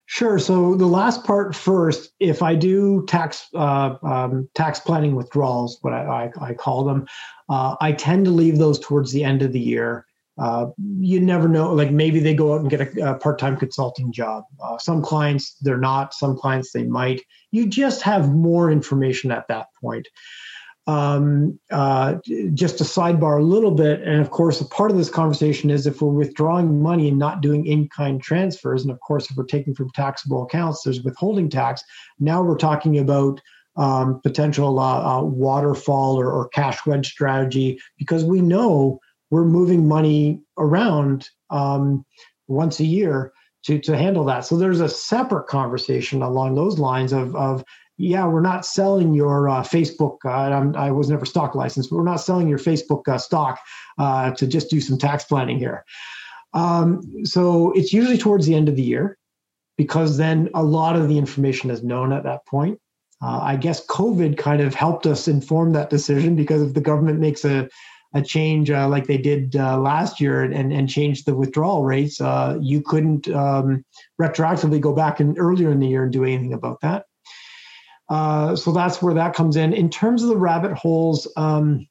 Sure. So the last part first, if I do tax uh, um, tax planning withdrawals, what I, I, I call them, uh, I tend to leave those towards the end of the year uh, you never know. Like maybe they go out and get a, a part-time consulting job. Uh, some clients they're not. Some clients they might. You just have more information at that point. Um, uh, just to sidebar a little bit, and of course, a part of this conversation is if we're withdrawing money and not doing in-kind transfers, and of course, if we're taking from taxable accounts, there's withholding tax. Now we're talking about um, potential uh, uh, waterfall or, or cash wedge strategy because we know we're moving money around um, once a year to to handle that. So there's a separate conversation along those lines of of yeah, we're not selling your uh, Facebook. Uh, i was never stock licensed, but we're not selling your Facebook uh, stock uh, to just do some tax planning here. Um, so it's usually towards the end of the year because then a lot of the information is known at that point. Uh, I guess COVID kind of helped us inform that decision because if the government makes a a change uh, like they did uh, last year and, and change the withdrawal rates, uh, you couldn't um, retroactively go back in earlier in the year and do anything about that. Uh, so that's where that comes in. In terms of the rabbit holes, um,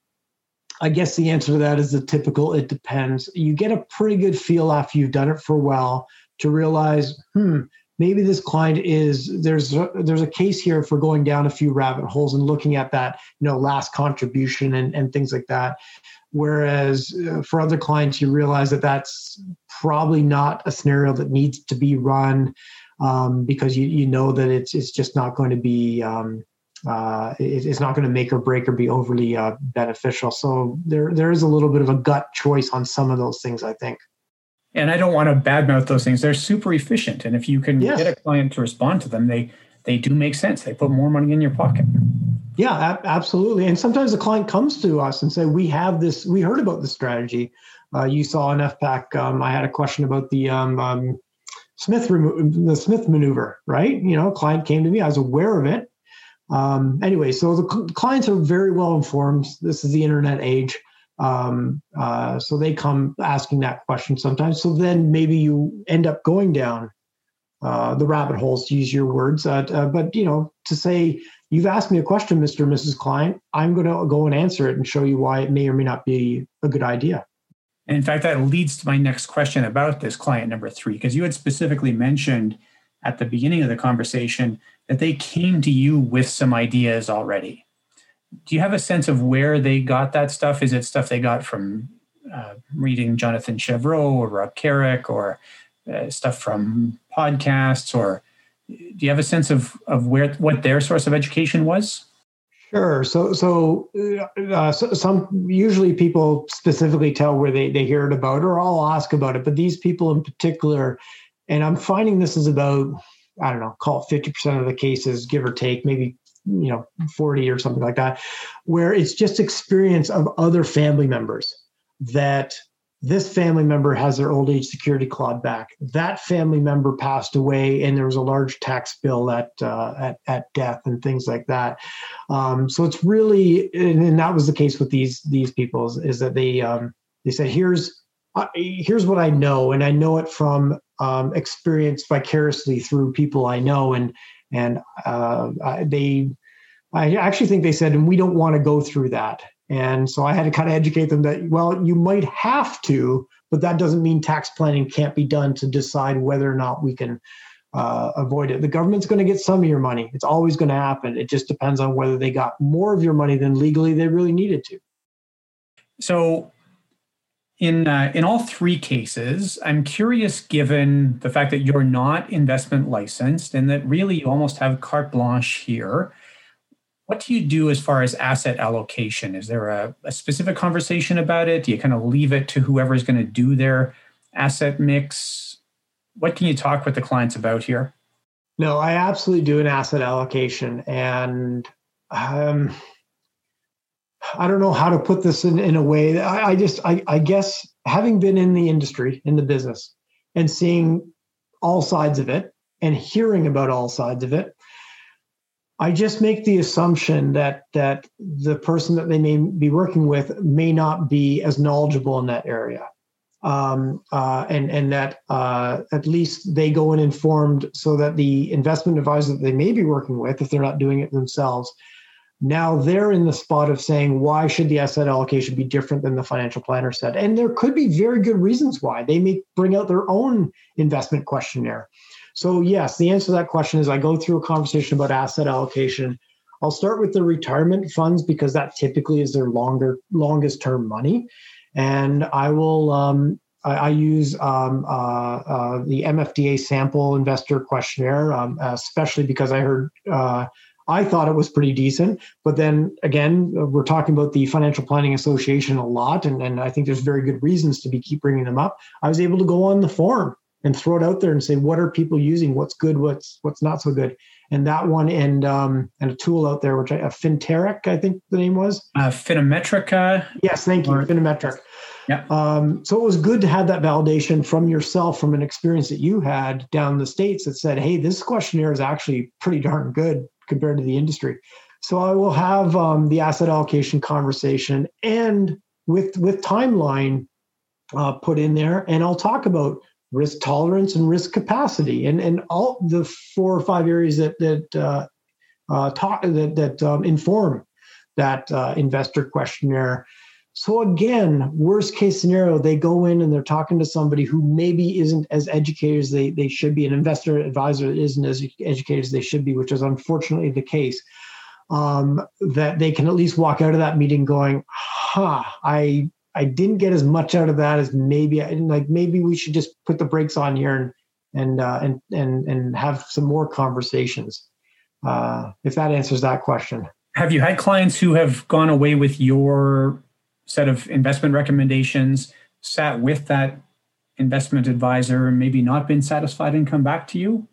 I guess the answer to that is the typical it depends. You get a pretty good feel after you've done it for a while to realize, hmm, maybe this client is there's a, there's a case here for going down a few rabbit holes and looking at that you know last contribution and, and things like that whereas uh, for other clients you realize that that's probably not a scenario that needs to be run um, because you, you know that it's it's just not going to be um, uh, it, it's not going to make or break or be overly uh, beneficial so there there is a little bit of a gut choice on some of those things i think and I don't want to badmouth those things. They're super efficient, and if you can yes. get a client to respond to them, they they do make sense. They put more money in your pocket. Yeah, absolutely. And sometimes the client comes to us and say, "We have this. We heard about the strategy. Uh, you saw an FPAC. Um, I had a question about the um, um, Smith remo- the Smith maneuver, right? You know, client came to me. I was aware of it. Um, anyway, so the cl- clients are very well informed. This is the internet age. Um, uh, so they come asking that question sometimes. So then maybe you end up going down uh, the rabbit holes, to use your words. Uh, uh but you know, to say you've asked me a question, Mr. and Mrs. Client, I'm going to go and answer it and show you why it may or may not be a good idea. And in fact, that leads to my next question about this client number three, because you had specifically mentioned at the beginning of the conversation that they came to you with some ideas already do you have a sense of where they got that stuff? Is it stuff they got from uh, reading Jonathan Chevreau or Rob Carrick or uh, stuff from podcasts or do you have a sense of, of where what their source of education was? Sure. So, so, uh, so, some usually people specifically tell where they, they hear it about, or I'll ask about it. But these people in particular, and I'm finding this is about I don't know, call it 50% of the cases, give or take, maybe you know 40 or something like that where it's just experience of other family members that this family member has their old age security clawed back. That family member passed away and there was a large tax bill at uh, at, at death and things like that. Um, so it's really and that was the case with these these people is, is that they um, they said here's uh, here's what i know and i know it from um, experience vicariously through people i know and and uh, they i actually think they said and we don't want to go through that and so i had to kind of educate them that well you might have to but that doesn't mean tax planning can't be done to decide whether or not we can uh, avoid it. The government's going to get some of your money. It's always going to happen. It just depends on whether they got more of your money than legally they really needed to. So in uh, in all three cases, I'm curious, given the fact that you're not investment licensed and that really you almost have carte blanche here. What do you do as far as asset allocation? Is there a, a specific conversation about it? Do you kind of leave it to whoever is going to do their asset mix? what can you talk with the clients about here? No, I absolutely do an asset allocation, and um, I don't know how to put this in, in a way. I, I just, I, I guess, having been in the industry, in the business, and seeing all sides of it, and hearing about all sides of it, I just make the assumption that that the person that they may be working with may not be as knowledgeable in that area, um, uh, and and that uh, at least they go in informed so that the investment advisor that they may be working with, if they're not doing it themselves, now they're in the spot of saying why should the asset allocation be different than the financial planner said, and there could be very good reasons why. They may bring out their own investment questionnaire so, yes, the answer to that question is I go through a conversation about asset allocation. I'll start with the retirement funds because that typically is their longer, longest term money. And I will, um, I, I, use um, uh, uh, the MFDA sample investor questionnaire, um, especially because I heard, uh, I thought it was pretty decent. But then again, we're talking about the Financial Planning Association a lot, and, and I think there's very good reasons to be keep bringing them up. I was able to go on the forum and throw it out there and say what are people using? What's good? What's what's not so good? And that one and um and a tool out there which I, a Finterric i think the name was. Uh FinaMetrica. Yes thank you or, Finometric. Yeah. Um so it was good to have that validation from yourself from an experience that you had down in the states that said hey this questionnaire is actually pretty darn good compared to the industry. So i will have um, the asset allocation conversation and with with timeline uh, put in there and i'll talk about risk tolerance and risk capacity. And and all the four or five areas that that uh, uh, talk that that um, inform that uh, investor questionnaire. So again worst case scenario they go in and they're talking to somebody who maybe isn't as educated as they, they should be an investor advisor isn't as educated as they should be which is unfortunately the case um, that they can at least walk out of that meeting going huh i I didn't get as much out of that as maybe I like maybe we should just put the brakes on here and and uh, and and and have some more conversations. Uh, if that answers that question. Have you had clients who have gone away with your set of investment recommendations, sat with that investment advisor, and maybe not been satisfied, and come back to you?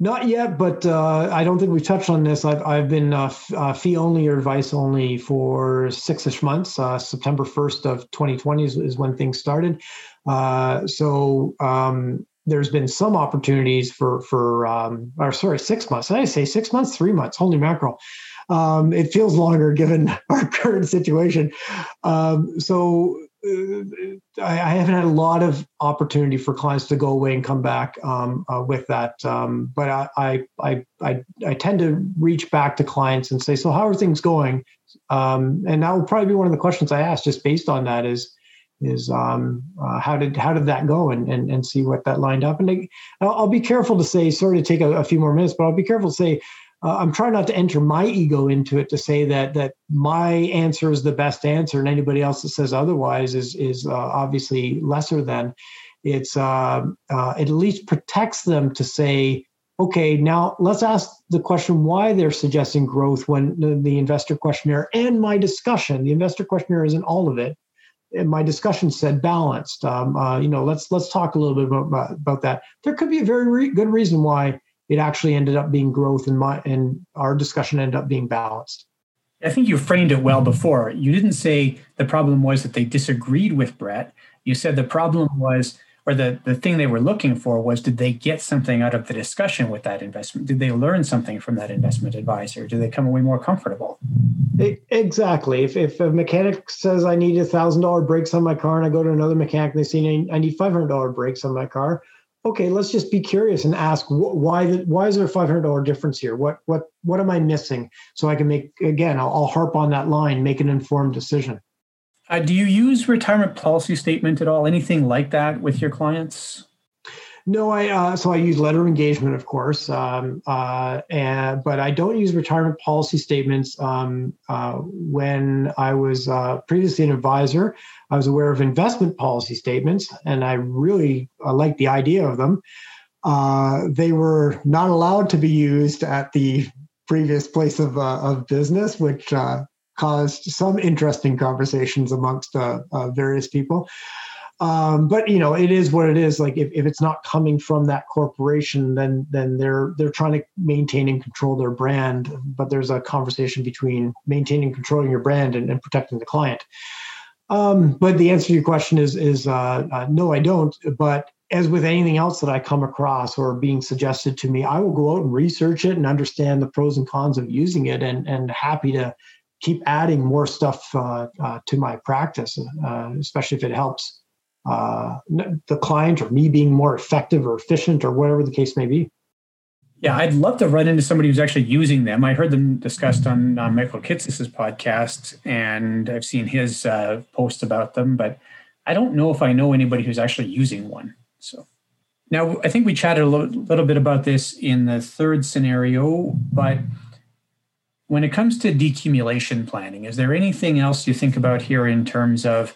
Not yet, but uh, I don't think we've touched on this. I've, I've been uh, f- uh, fee only or advice only for six ish months. Uh, September 1st of 2020 is, is when things started. Uh, so um, there's been some opportunities for, for um, or sorry, six months. I say six months? Three months. Holy mackerel. Um, it feels longer given our current situation. Um, so I, haven't had a lot of opportunity for clients to go away and come back um, uh, with that. Um, but I, I, I, I, tend to reach back to clients and say, so how are things going? Um, and that will probably be one of the questions I ask just based on that is, is um, uh, how did how did that go and, and and see what that lined up and I, will be careful to say sorry to take a, a, few more minutes but I'll be careful to say uh, I'm trying not to enter my ego into it to say that that my answer is the best answer and anybody else that says otherwise is is uh, obviously lesser than. It's uh, uh, it at least protects them to say, okay, now let's ask the question why they're suggesting growth when the, the investor questionnaire and my discussion. The investor questionnaire isn't all of it. And my discussion said balanced. Um, uh, you know, let's let's talk a little bit about, about that. There could be a very re- good reason why it actually ended up being growth and my and our discussion ended up being balanced. I think you framed it well before. You didn't say the problem was that they disagreed with brett. You said the problem was or the, the thing they were looking for was did they get something out of the discussion with that investment? Did they learn something from that investment advisor? Did they come away more comfortable? Exactly. If, if a mechanic says i need a thousand dollar brakes on my car and i go to another mechanic and they say i need five hundred dollar brakes on my car okay, let's just be curious and ask why the, why is there a five hundred dollar difference here? What what what am I missing? So I can make again, I'll, I'll harp on that line, make an informed decision. Uh, do you use retirement policy statement at all? Anything like that with your clients? No, I uh, so I use letter of engagement, of course, um, uh, and but I don't use retirement policy statements. Um, uh, when I was uh, previously an advisor, I was aware of investment policy statements, and I really uh, liked the idea of them. Uh, they were not allowed to be used at the previous place of of business, which caused some interesting conversations amongst various people. Um, but you know, it is what it is. Like if, if it's not coming from that corporation, then then they're they're trying to maintain and control their brand. But there's a conversation between maintaining controlling your brand and, and protecting the client. Um, but the answer to your question is is uh, uh, no, I don't. But as with anything else that I come across or being suggested to me, I will go out and research it and understand the pros and cons of using it, and and happy to keep adding more stuff uh, uh to my practice, uh, especially if it helps uh, the client or me being more effective or efficient or whatever the case may be. Yeah, I'd love to run into somebody who's actually using them. I heard them discussed on uh, Michael Kitces' podcast, and I've seen his uh, post about them, but I don't know if I know anybody who's actually using one. So now I think we chatted a little, little bit about this in the third scenario, but when it comes to decumulation planning, is there anything else you think about here in terms of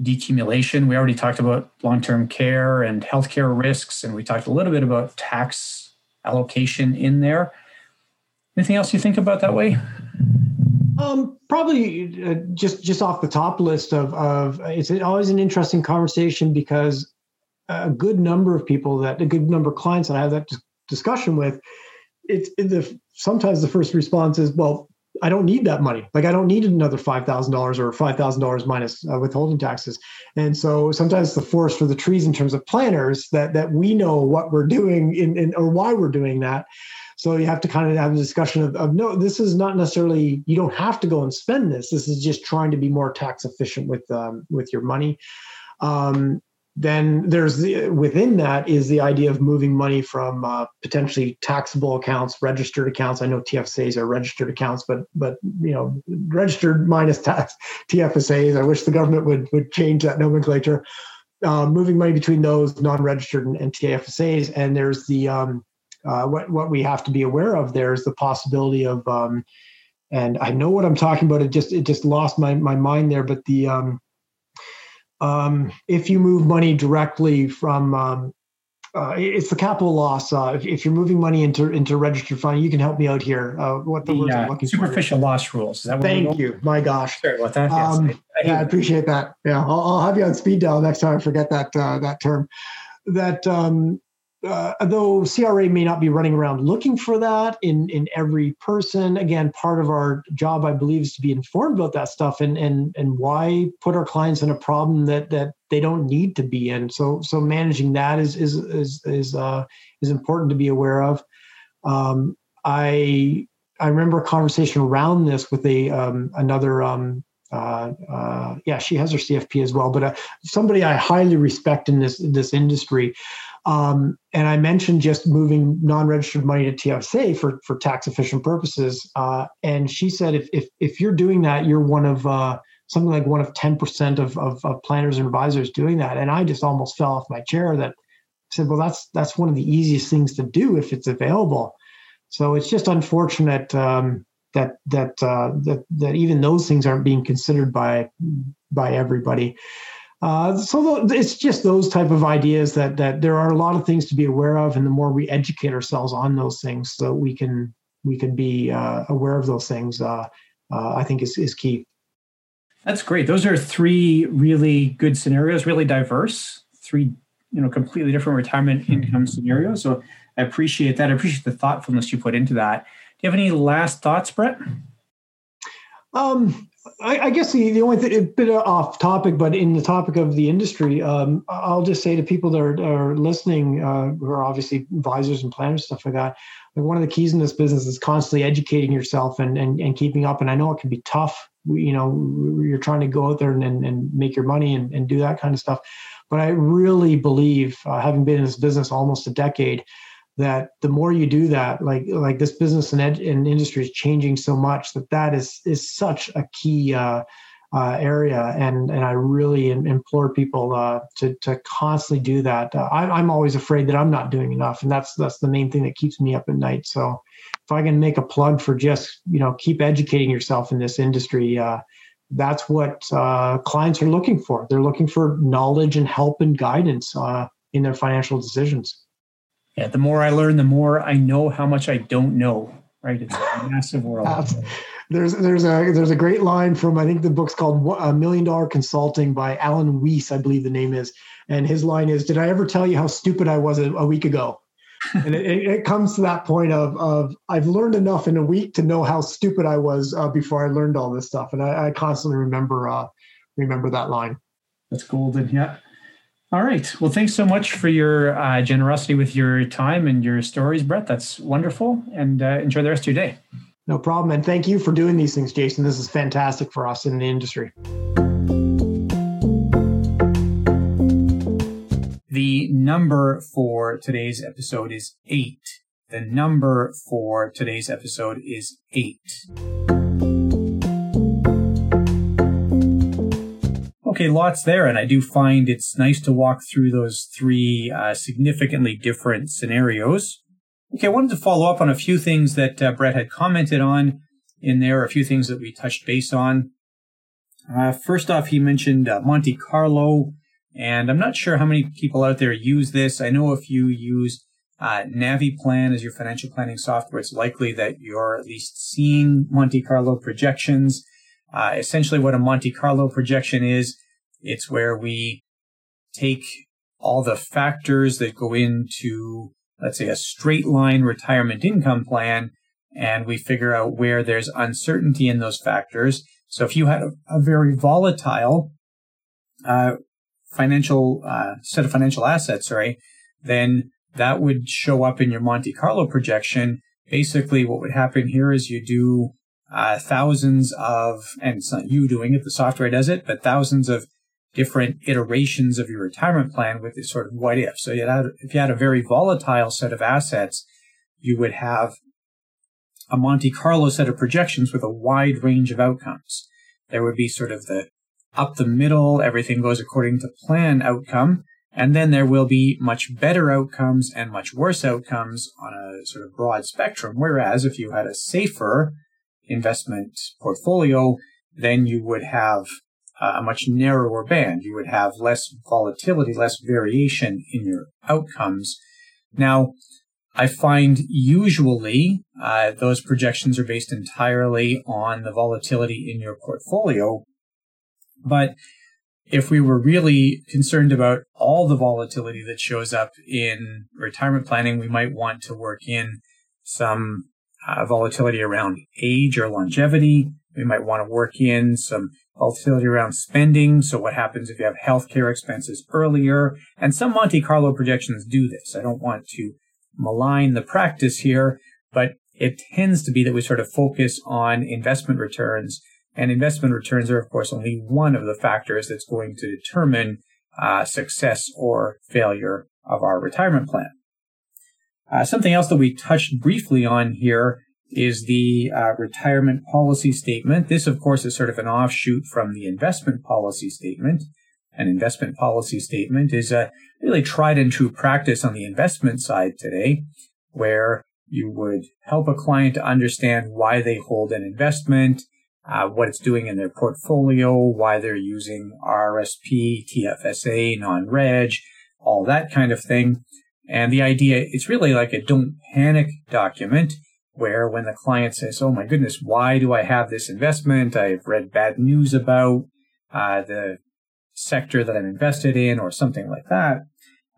decumulation. We already talked about long term care and healthcare risks, and we talked a little bit about tax allocation in there. Anything else you think about that way? Um, probably uh, just just off the top list of of it's always an interesting conversation because a good number of people that a good number of clients that I have that discussion with, it's it, the sometimes the first response is, well, I don't need that money. Like I don't need another five thousand dollars or five thousand dollars minus uh, withholding taxes. And so sometimes the forest for the trees in terms of planners that that we know what we're doing in, in or why we're doing that. So you have to kind of have a discussion of, of no, this is not necessarily you don't have to go and spend this. This is just trying to be more tax efficient with um, with your money. Um, then there's the, within that is the idea of moving money from uh, potentially taxable accounts, registered accounts. I know TFSAs are registered accounts, but but you know registered minus tax TFSAs. I wish the government would would change that nomenclature. Uh, moving money between those non-registered and, and TFSAs, and there's the um, uh, what what we have to be aware of. There's the possibility of um, and I know what I'm talking about. It just it just lost my my mind there, but the um, um, if you move money directly from um, uh, it's the capital loss. Uh, if, if, you're moving money into into registered fund, you can help me out here. Uh, what the, the looking superficial for. loss rules. Thank you. My gosh. Sorry about that. Um, yes, I, I yeah, I appreciate that. Yeah, I'll, I'll, have you on speed dial next time I forget that uh, that term. That um, uh, though CRA may not be running around looking for that in in every person. Again, part of our job, I believe, is to be informed about that stuff and and and why put our clients in a problem that that they don't need to be in. So so managing that is is is is uh, is important to be aware of. Um, I I remember a conversation around this with a um, another um, uh, uh, yeah, she has her CFP as well, but uh, somebody I highly respect in this this industry um, and I mentioned just moving non-registered money to TFSA for for tax efficient purposes. Uh, and she said, if, if if you're doing that, you're one of uh, something like one of ten percent of, of, of planners and advisors doing that. And I just almost fell off my chair. That I said, well, that's that's one of the easiest things to do if it's available. So it's just unfortunate um, that that uh, that that even those things aren't being considered by by everybody. Uh, so it's just those type of ideas that that there are a lot of things to be aware of, and the more we educate ourselves on those things, so we can we can be uh, aware of those things. Uh, uh, I think is is key. That's great. Those are three really good scenarios, really diverse. Three you know completely different retirement income scenarios. So I appreciate that. I appreciate the thoughtfulness you put into that. Do you have any last thoughts, Brett? Um, I, I, guess the, the only thing, a bit off topic, but in the topic of the industry, um, I'll just say to people that are, are listening, uh, who are obviously advisors and planners, stuff like that, like one of the keys in this business is constantly educating yourself and, and, and keeping up. And I know it can be tough. You know, you're trying to go out there and, and, and make your money and, and do that kind of stuff. But I really believe, uh, having been in this business almost a decade, that the more you do that like like this business and, ed- and industry is changing so much that that is is such a key uh, uh, area and and I really implore people uh, to to constantly do that. Uh, I, am always afraid that I'm not doing enough, and that's that's the main thing that keeps me up at night. So if I can make a plug for just you know keep educating yourself in this industry, uh, that's what uh, clients are looking for. They're looking for knowledge and help and guidance in their financial decisions yeah, the more I learn, the more I know how much I don't know. Right, it's a massive world. there's there's a there's a great line from I think the book's called A Million Dollar Consulting by Alan Weiss, I believe the name is, and his line is, "Did I ever tell you how stupid I was a, a week ago?" and it, it, comes to that point of of I've learned enough in a week to know how stupid I was uh, before I learned all this stuff, and I, I constantly remember uh, remember that line. That's golden. Yeah. All right. Well, thanks so much for your uh, generosity with your time and your stories, Brett. That's wonderful. And uh, enjoy the rest of your day. No problem. And thank you for doing these things, Jason. This is fantastic for us in the industry. The number for today's episode is eight. The number for today's episode is eight. Okay, lots there, and I do find it's nice to walk through those three uh, significantly different scenarios. Okay, I wanted to follow up on a few things that uh, Brett had commented on in there, a few things that we touched base on. Uh, first off, he mentioned uh, Monte Carlo and I'm not sure how many people out there use this. I know if you use uh, NaviPlan as your financial planning software, it's likely that you're at least seeing Monte Carlo projections. Uh, essentially, what a Monte Carlo projection is, it's where we take all the factors that go into, let's say, a straight line retirement income plan, and we figure out where there's uncertainty in those factors. So if you had a, a very volatile uh, financial uh, set of financial assets, sorry, then that would show up in your Monte Carlo projection. Basically, what would happen here is you do uh, thousands of, and it's not you doing it, the software does it, but thousands of different iterations of your retirement plan with this sort of what if. So you had, if you had a very volatile set of assets, you would have a Monte Carlo set of projections with a wide range of outcomes. There would be sort of the up the middle, everything goes according to plan outcome. And then there will be much better outcomes and much worse outcomes on a sort of broad spectrum. Whereas if you had a safer investment portfolio, then you would have a much narrower band. You would have less volatility, less variation in your outcomes. Now, I find usually uh, those projections are based entirely on the volatility in your portfolio, but if we were really concerned about all the volatility that shows up in retirement planning, we might want to work in some uh, volatility around age or longevity. We might want to work in some volatility around spending. So what happens if you have healthcare expenses earlier? And some Monte Carlo projections do this. I don't want to malign the practice here, but it tends to be that we sort of focus on investment returns and investment returns are, of course, only one of the factors that's going to determine uh, success or failure of our retirement plan. Uh, something else that we touched briefly on here is the uh, retirement policy statement. This, of course, is sort of an offshoot from the investment policy statement. An investment policy statement is a really tried and true practice on the investment side today, where you would help a client to understand why they hold an investment uh, what it's doing in their portfolio, why they're using RSP, TFSA, non-reg, all that kind of thing. And the idea, it's really like a don't panic document where when the client says, Oh my goodness, why do I have this investment? I've read bad news about uh, the sector that I'm invested in or something like that.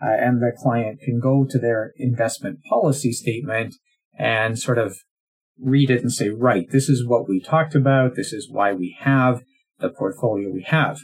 Uh, and the client can go to their investment policy statement and sort of read it and say, right, this is what we talked about. This is why we have the portfolio we have.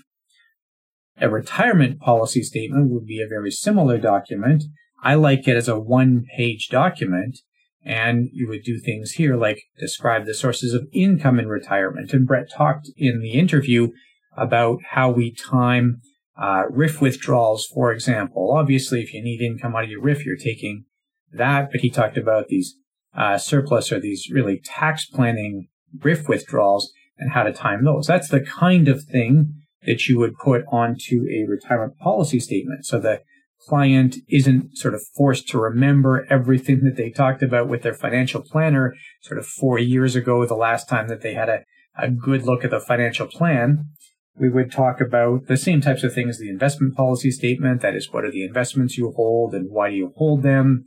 A retirement policy statement would be a very similar document. I like it as a one page document. And you would do things here like describe the sources of income in retirement. And Brett talked in the interview about how we time uh, RRIF withdrawals, for example. Obviously, if you need income out of your RRIF, you're taking that. But he talked about these uh, surplus or these really tax planning RRIF withdrawals and how to time those. That's the kind of thing that you would put onto a retirement policy statement. So the client isn't sort of forced to remember everything that they talked about with their financial planner sort of four years ago, the last time that they had a, a good look at the financial plan. We would talk about the same types of things, the investment policy statement. That is, what are the investments you hold and why do you hold them?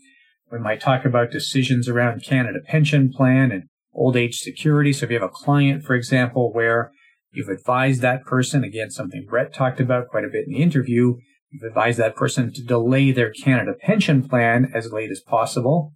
We might talk about decisions around Canada Pension Plan and old age security. So if you have a client, for example, where you've advised that person, again, something Brett talked about quite a bit in the interview, you've advised that person to delay their Canada pension plan as late as possible.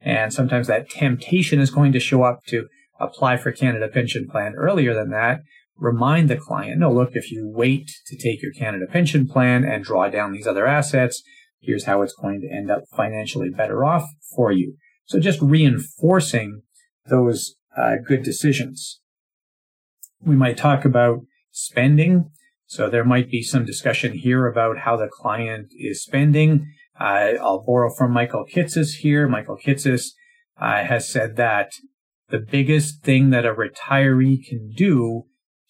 And sometimes that temptation is going to show up to apply for Canada pension plan earlier than that. Remind the client, no, look, if you wait to take your Canada pension plan and draw down these other assets, here's how it's going to end up financially better off for you. So just reinforcing those uh, good decisions. We might talk about spending. So there might be some discussion here about how the client is spending. Uh, I'll borrow from Michael Kitces here. Michael Kitces uh, has said that the biggest thing that a retiree can do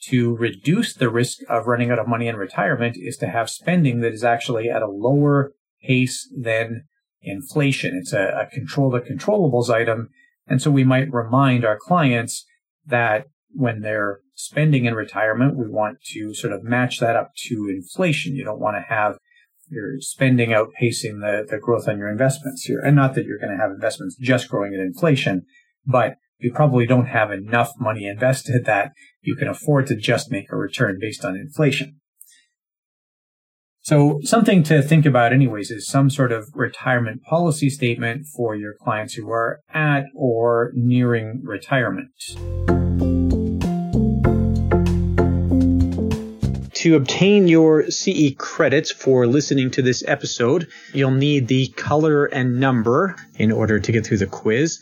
to reduce the risk of running out of money in retirement is to have spending that is actually at a lower pace than inflation. It's a, a control the controllables item. And so we might remind our clients that when they're spending in retirement, we want to sort of match that up to inflation. You don't want to have your spending outpacing the, the growth on your investments here. And not that you're going to have investments just growing at inflation, but you probably don't have enough money invested that you can afford to just make a return based on inflation. So something to think about anyways is some sort of retirement policy statement for your clients who are at or nearing retirement. To obtain your CE credits for listening to this episode, you'll need the color and number in order to get through the quiz.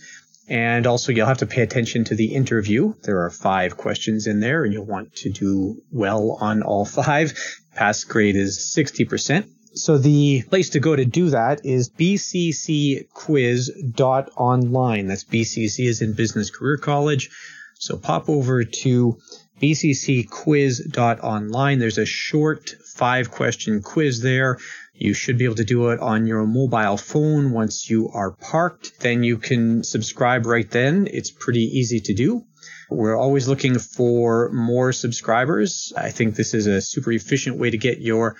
And also, you'll have to pay attention to the interview. There are five questions in there, and you'll want to do well on all five. Pass grade is 60%. So the place to go to do that is bccquiz.online. That's BCC is in Business Career College. So pop over to bccquiz.online. There's a short five question quiz there. You should be able to do it on your mobile phone once you are parked. Then you can subscribe right then. It's pretty easy to do. We're always looking for more subscribers. I think this is a super efficient way to get your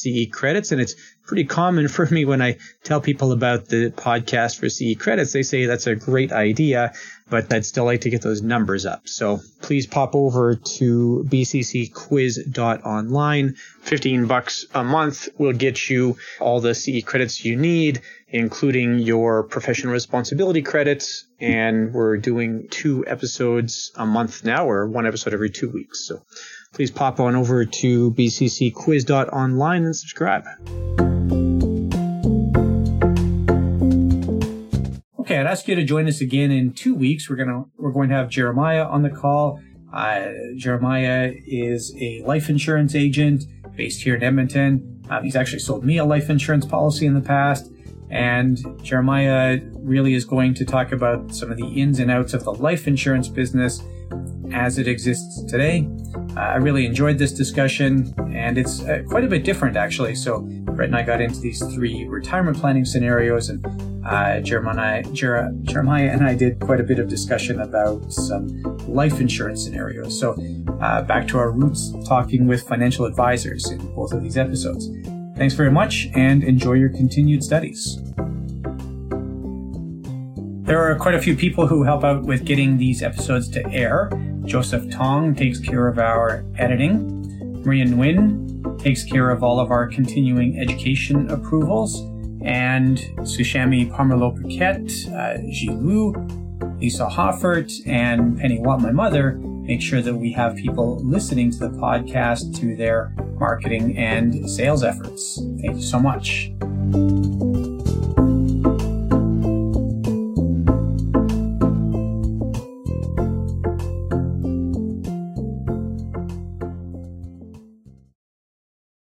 CE credits. And it's pretty common for me when I tell people about the podcast for CE credits. They say that's a great idea, but I'd still like to get those numbers up. So please pop over to bccquiz.online. 15 bucks a month will get you all the CE credits you need, including your professional responsibility credits. And we're doing two episodes a month now, or one episode every two weeks. So please pop on over to bccquiz.online and subscribe. Okay, I'd ask you to join us again in two weeks. We're gonna we're going to have Jeremiah on the call. Uh, Jeremiah is a life insurance agent based here in Edmonton. Um, he's actually sold me a life insurance policy in the past. And Jeremiah really is going to talk about some of the ins and outs of the life insurance business as it exists today. Uh, I really enjoyed this discussion, and it's uh, quite a bit different actually. So, Brett and I got into these three retirement planning scenarios, and uh, Jeremiah, Jer- Jeremiah and I did quite a bit of discussion about some life insurance scenarios. So, uh, back to our roots, talking with financial advisors in both of these episodes. Thanks very much, and enjoy your continued studies. There are quite a few people who help out with getting these episodes to air. Joseph Tong takes care of our editing. Maria Nguyen takes care of all of our continuing education approvals. And Sushami Parmalo Paquette, uh, Lu, Lisa Hoffert, and Penny Watt, my mother, make sure that we have people listening to the podcast to their marketing and sales efforts. Thank you so much.